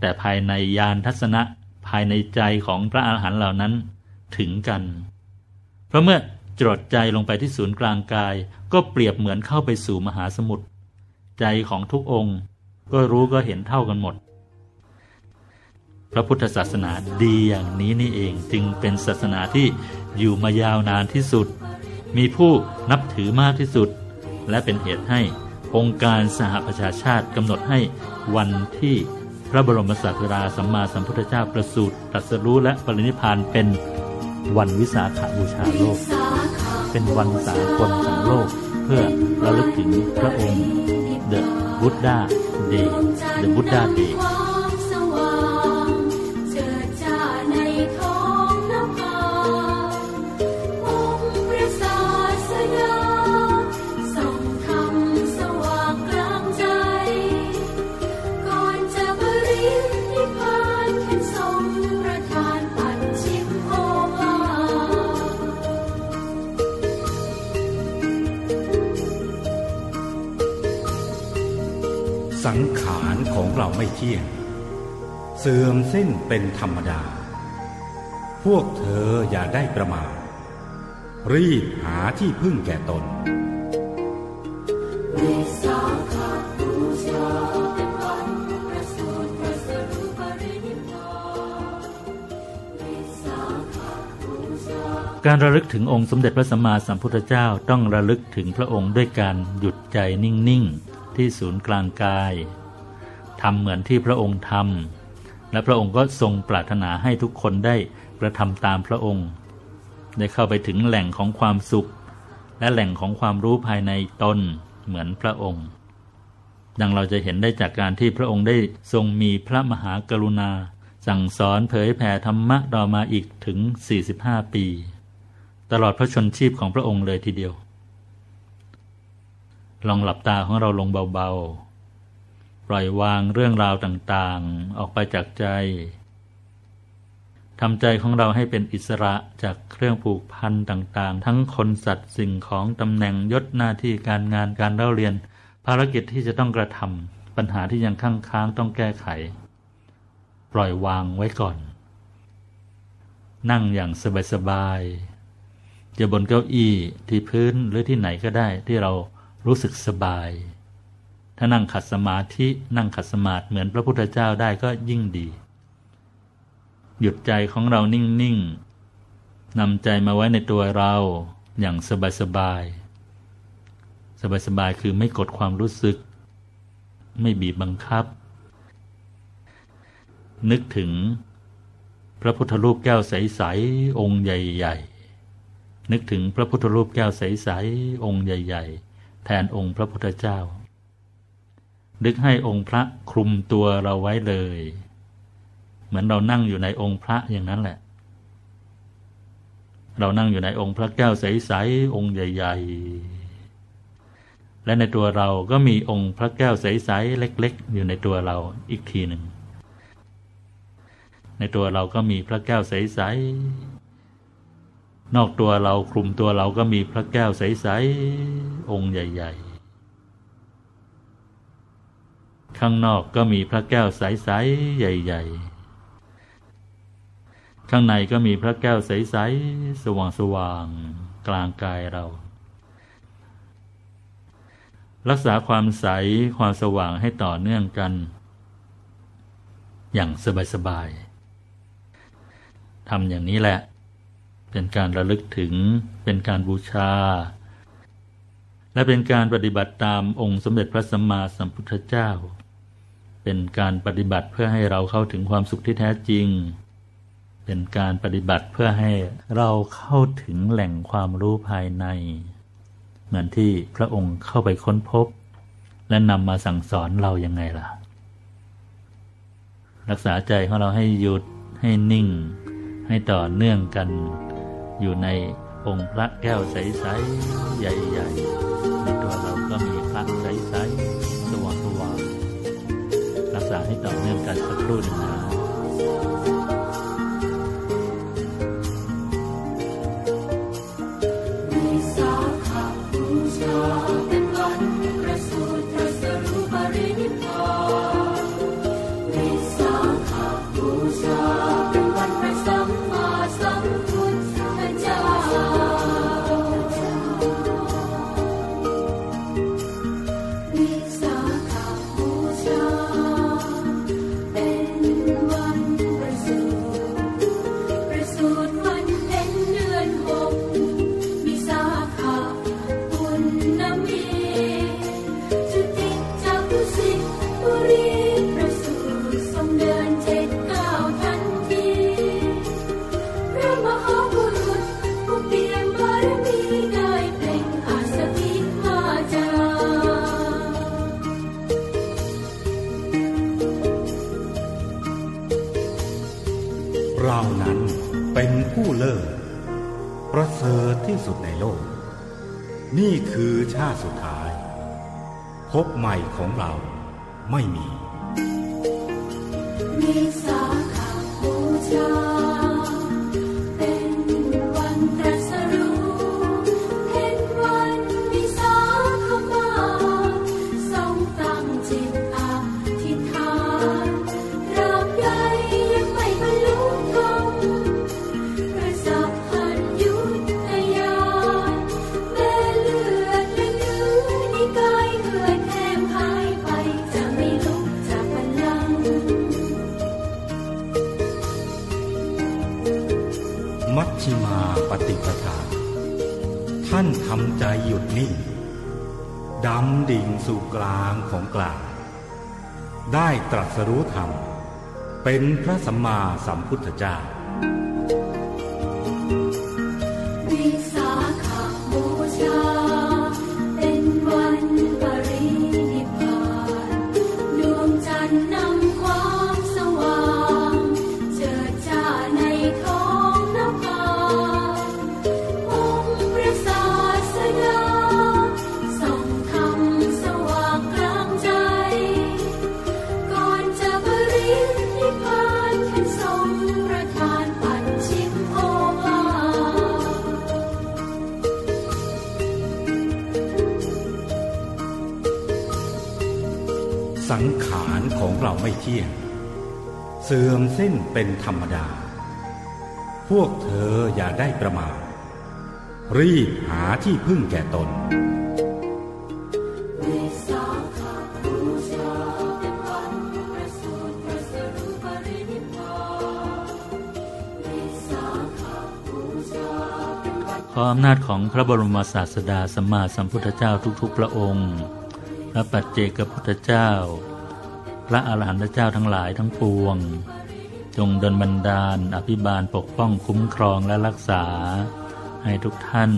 แต่ภายในยานทัศนะภายในใจของพระอาหารหันต์เหล่านั้นถึงกัน เพราะเมื่อ จดใจลงไปที่ศูนย์กลางกาย ก็เปรียบเหมือนเข้าไปสู่มหาสมุทรใจของทุกองค์ ก็รู้ก็เห็นเท่ากันหมด พระพุทธศาสนาดีอย่างนี้นี่เองจึงเป็นศาสนาที่อยู่มายาวนานที่สุด มีผู้นับถือมากที่สุด และเป็นเหตุให้องค์การสหประชาชาติกำหนดให้วันที่พระบรมศาสดาสัมมาสัมพุทธเจ้าประสูติตรัสรู้และปรินิพพานเป็น วันวิสาขบูชาโลก เป็นวันสากลของโลก เพื่อระลึกถึงพระองค์ The Buddha Day The Buddha Day ที่ยง เสื่อมสิ้นเป็นธรรมดา พวกเธออย่าได้ประมาทรีบหาที่พึ่งแก่ตนวิสาขบูชาการระลึกถึงองค์สมเด็จพระสัมมาสัมพุทธเจ้าต้องระลึกถึงพระองค์ด้วยการหยุดใจนิ่ง ๆ ที่ศูนย์กลางกาย ทำเหมือนที่พระองค์ทำและพระองค์ก็ทรงปรารถนาให้ทุกคนได้กระทำตามพระองค์ ได้เข้าไปถึงแหล่งของความสุข และแหล่งของความรู้ภายในตนเหมือนพระองค์ ดังเราจะเห็นได้จากการที่พระองค์ได้ทรงมีพระมหากรุณา สั่งสอนเผยแผ่ธรรมะต่อมาอีกถึง 45 ปี ตลอดพระชนชีพของพระองค์เลยทีเดียวลองหลับตาของเราลงเบาๆ ปล่อยวางเรื่องราวต่างๆ ออกไปจากใจทำใจของเราให้เป็นอิสระจากเครื่องผูกพันต่างๆ ทั้งคนสัตว์สิ่งของตำแหน่งยศหน้าที่การงานการเล่าเรียน ภารกิจที่จะต้องกระทำปัญหาที่ยังค้างค้างๆต้องแก้ไข ปล่อยวางไว้ก่อน นั่งอย่างสบายๆจะบนเก้าอี้ที่พื้นหรือที่ไหนก็ได้ที่เรารู้สึกสบาย ถ้านั่งขัดสมาธินั่งขัดสมาธิเหมือนพระพุทธเจ้าได้ก็ยิ่งดี หยุดใจของเรานิ่งๆนำใจมาไว้ในตัวเราอย่างสบายๆ สบายๆ คือไม่กดความรู้สึก ไม่บีบบังคับ นึกถึงพระพุทธรูปแก้วใสๆ องค์ใหญ่ๆ นึกถึงพระพุทธรูปแก้วใสๆ องค์ใหญ่ ๆ แทนองค์พระพุทธเจ้า นึกให้องค์พระคลุมตัวเราไว้เลย เหมือนเรานั่งอยู่ในองค์พระอย่างนั้นแหละ เรานั่งอยู่ในองค์พระแก้วใสๆองค์ใหญ่ ๆ และในตัวเราก็มีองค์พระแก้วใสๆเล็ก ๆ อยู่ในตัวเราอีกทีหนึ่ง ในตัวเราก็มีพระแก้วใสๆนอกตัวเราคลุมตัวเราก็มีพระแก้วใสๆองค์ใหญ่ ๆ ข้างนอกก็มีพระแก้วใสๆใหญ่ ๆ ข้างในก็มีพระแก้วใสๆสว่างๆกลางกายเรา รักษาความใสความสว่างให้ต่อเนื่องกัน อย่างสบายๆทำอย่างนี้แหละ เป็นการระลึกถึงเป็นการบูชาและเป็นการปฏิบัติตามองค์สมเด็จพระสัมมาสัมพุทธเจ้า เป็นการปฏิบัติเพื่อให้เราเข้าถึงความสุขที่แท้จริง เป็นการปฏิบัติเพื่อให้เราเข้าถึงแหล่งความรู้ภายใน เหมือนที่พระองค์เข้าไปค้นพบ และนำมาสั่งสอนเรายังไงล่ะ รักษาใจของเราให้หยุดให้นิ่ง ให้ต่อเนื่องกัน อยู่ในองค์พระแก้วใส ๆ ใหญ่ ๆ ในตัวเราก็มีพระใส ๆ ให้ต่อเนื่องกันสักครู่หนึ่งนะาติสุดท้าย พบใหม่ของเราไม่มี สรู้ธรรม เป็นพระสัมมาสัมพุทธเจ้า สังขารของเราไม่เที่ยง เสื่อมสิ้นเป็นธรรมดา พวกเธออย่าได้ประมาทรีบหาที่พึ่งแก่ตนวิสาขบูชาเป็นวันประสูติตรัสรู้ปรินิพพานวิสาขบูชาเป็นวันขออำนาจของพระบรมศาสดาสัมมาสัมพุทธเจ้าทุกๆ พระองค์ พระปัจเจกพุทธเจ้า พระอาหารหันตเจ้าทั้งหลายทั้งปวง จงดลบันดาลอภิบาลปกป้องคุ้มครองและรักษา ให้ทุกท่าน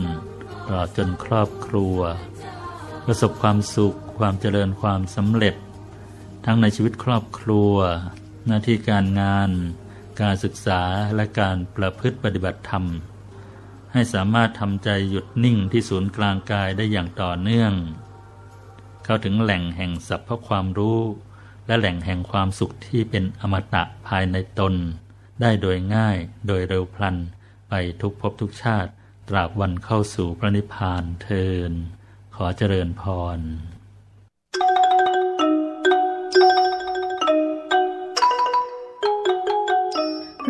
ตลอดจนครอบครัว ประสบความสุขความเจริญความสำเร็จ ทั้งในชีวิตครอบครัว หน้าที่การงาน การศึกษาและการประพฤติปฏิบัติธรรม ให้สามารถทำใจหยุดนิ่งที่ศูนย์กลางกายได้อย่างต่อเนื่อง เข้าถึงแหล่งแห่งสัพพความรู้ และแหล่งแห่งความสุขที่เป็นอมตะภายในตน ได้โดยง่ายโดยเร็วพลัน ไปทุกภพทุกชาติ ตราบวันเข้าสู่พระนิพพานเทิน ขอเจริญพร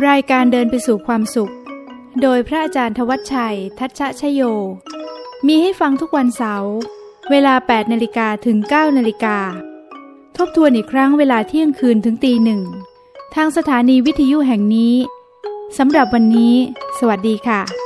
รายการเดินไปสู่ความสุข โดยพระอาจารย์ทวัชชัย ทัชชะชโย มีให้ฟังทุกวันเสาร์ เวลา 8 นาฬิกาถึง 9 นาฬิกา ทบทวนอีกครั้งเวลาเที่ยงคืนถึงตีหนึ่ง ทางสถานีวิทยุแห่งนี้ สำหรับวันนี้ สวัสดีค่ะ